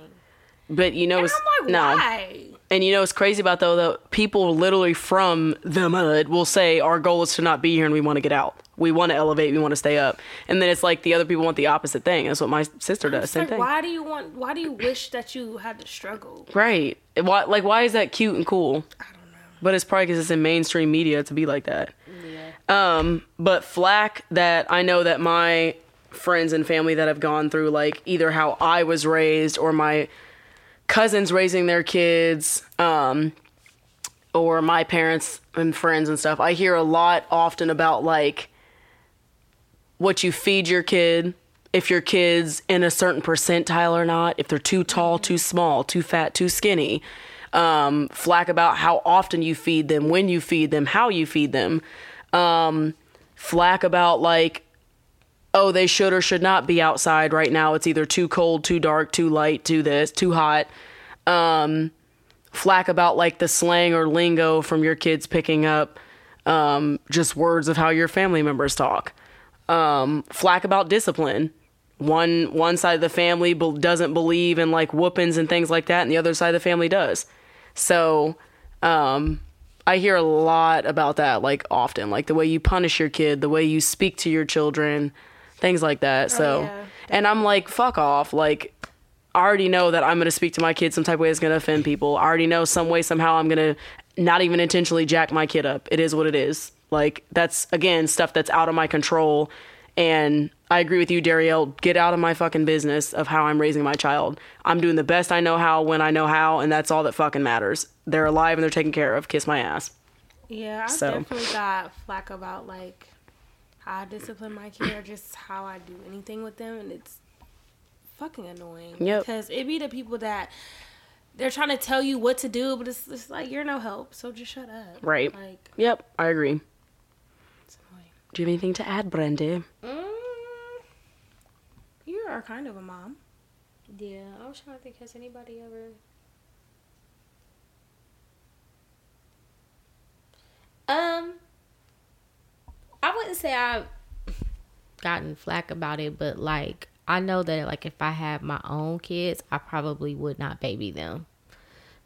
But you know, And it's I'm like, no. why? And you know what's crazy about though that people literally from the mud will say our goal is to not be here and we want to get out. We want to elevate. We want to stay up. And then it's like the other people want the opposite thing. That's what my sister does. Same like, thing. why do you want, why do you wish that you had to struggle? Right. Why? Like why is that cute and cool? I don't know. But it's probably because it's in mainstream media to be like that. Yeah. Um, but flack that I know that my friends and family that have gone through like either how I was raised or my cousins raising their kids, um, or my parents and friends and stuff. I hear a lot often about like what you feed your kid, if your kid's in a certain percentile or not, if they're too tall, too small, too fat, too skinny. Um, flack about how often you feed them, when you feed them, how you feed them. Um, flack about like, oh, they should or should not be outside right now. It's either too cold, too dark, too light, too this, too hot. Um, flack about like the slang or lingo from your kids picking up um, just words of how your family members talk. Um, flack about discipline. One one side of the family be- doesn't believe in like whoopings and things like that, and the other side of the family does. So, um, I hear a lot about that, like often, like the way you punish your kid, the way you speak to your children, things like that. Oh, so, yeah. and I'm like, fuck off. Like, I already know that I'm going to speak to my kid some type of way that's going to offend people. I already know some way, somehow I'm going to not even intentionally jack my kid up. It is what it is. Like, that's, again, stuff that's out of my control. And I agree with you, Darielle. Get out of my fucking business of how I'm raising my child. I'm doing the best I know how when I know how, and that's all that fucking matters. They're alive and they're taken care of. Kiss my ass. Yeah, I So- definitely got flack about like I discipline my kid or just how I do anything with them, and it's fucking annoying. Yep. Because it be the people that they're trying to tell you what to do, but it's, it's like you're no help, so just shut up. Right. Like Yep, I agree. it's annoying. Do you have anything to add, Brenda? Mm, you are kind of a mom. Yeah, I was trying to think. Has anybody ever? Um, I wouldn't say I've gotten flack about it, but like I know that like if I had my own kids, I probably would not baby them.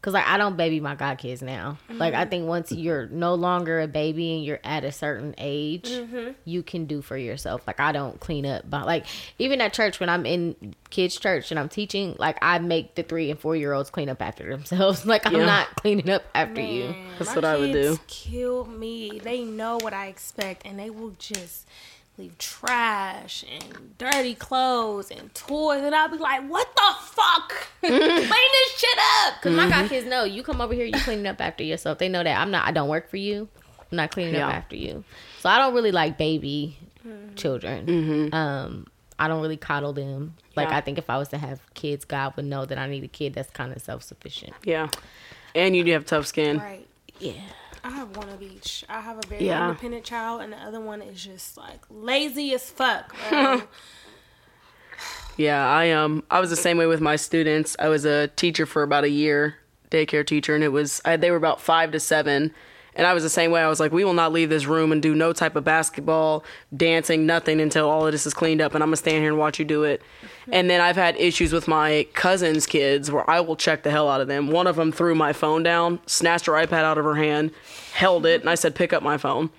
Cause like I don't baby my god kids now. Like I mm-hmm. think once you're no longer a baby and you're at a certain age, mm-hmm. you can do for yourself. Like I don't clean up, but like even at church when I'm in kids church and I'm teaching, like I make the three and four year olds clean up after themselves. Like I'm not cleaning up after you. That's what I would do. Kill me. They know what I expect, and they will just leave trash and dirty clothes and toys, and I'll be like, "What the fuck? Clean this shit up." Cause my mm-hmm. god kids know you come over here, you cleaning up after yourself. They know that I'm not. I don't work for you. I'm not cleaning Yeah. up after you. So I don't really like baby mm-hmm. children. Mm-hmm. Um, I don't really coddle them. Like Yeah. I think if I was to have kids, God would know that I need a kid that's kind of self sufficient. Yeah. And you do have tough skin. Right. Yeah. I have one of each. I have a very Yeah. independent child, and the other one is just like lazy as fuck. Yeah, I um I was the same way with my students. I was a teacher for about a year, daycare teacher, and it was I, they were about five to seven, and I was the same way. I was like, we will not leave this room and do no type of basketball, dancing, nothing until all of this is cleaned up, and I'm gonna stand here and watch you do it. And then I've had issues with my cousins' kids where I will check the hell out of them. One of them threw my phone down, snatched her iPad out of her hand, held it, and I said, pick up my phone.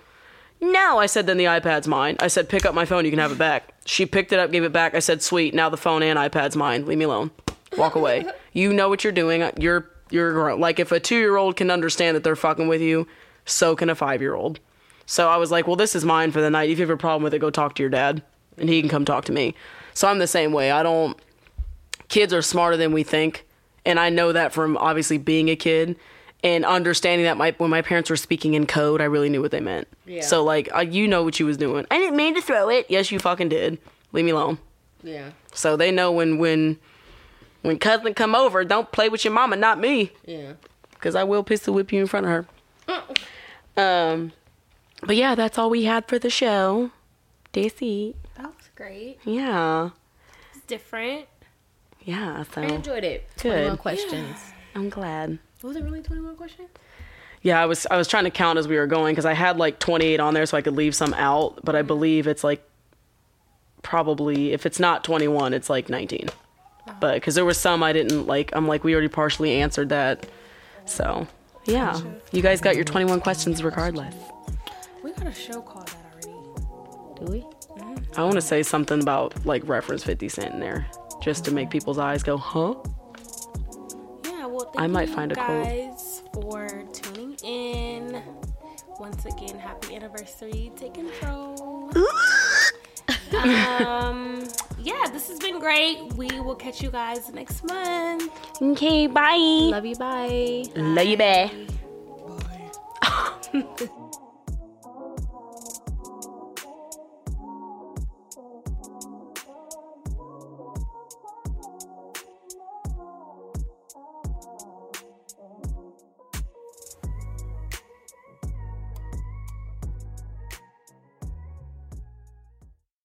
No, I said, then the iPad's mine. I said, pick up my phone, you can have it back. She picked it up, gave it back. I said, sweet, now the phone and iPad's mine. Leave me alone. Walk away. you know what you're doing. You're you're grown. Like if a two year old can understand that they're fucking with you, so can a five year old. So I was like, well, this is mine for the night. If you have a problem with it, go talk to your dad, and he can come talk to me. So I'm the same way. I don't. Kids are smarter than we think, and I know that from obviously being a kid and understanding that my when my parents were speaking in code, I really knew what they meant. Yeah. So like, uh, you know what you was doing. I didn't mean to throw it. Yes, you fucking did. Leave me alone. Yeah. So they know when when when cousin come over, don't play with your mama, not me Yeah. because I will pistol whip you in front of her. Um, but yeah, that's all we had for the show. Daisy, that was great. yeah, It's different. yeah. So I enjoyed it. Good. 21 questions. I'm glad. Was it really 21 questions? Yeah, I was I was trying to count as we were going because I had like 28 on there so I could leave some out, but I believe it's like probably if it's not 21, it's like 19. But because there was some I didn't like, I'm like we already partially answered that. So yeah, you guys got your 21 questions regardless. We got a show called that already. Do we? I want to say something about like reference 50 Cent in there, just to make people's eyes go, huh? Yeah, well, thank I might you find a quote. guys for tuning in. Once again, happy anniversary Take control. um, yeah, this has been great. We will catch you guys next month. Okay, bye. Love you. Bye. Love you, bye. Bye.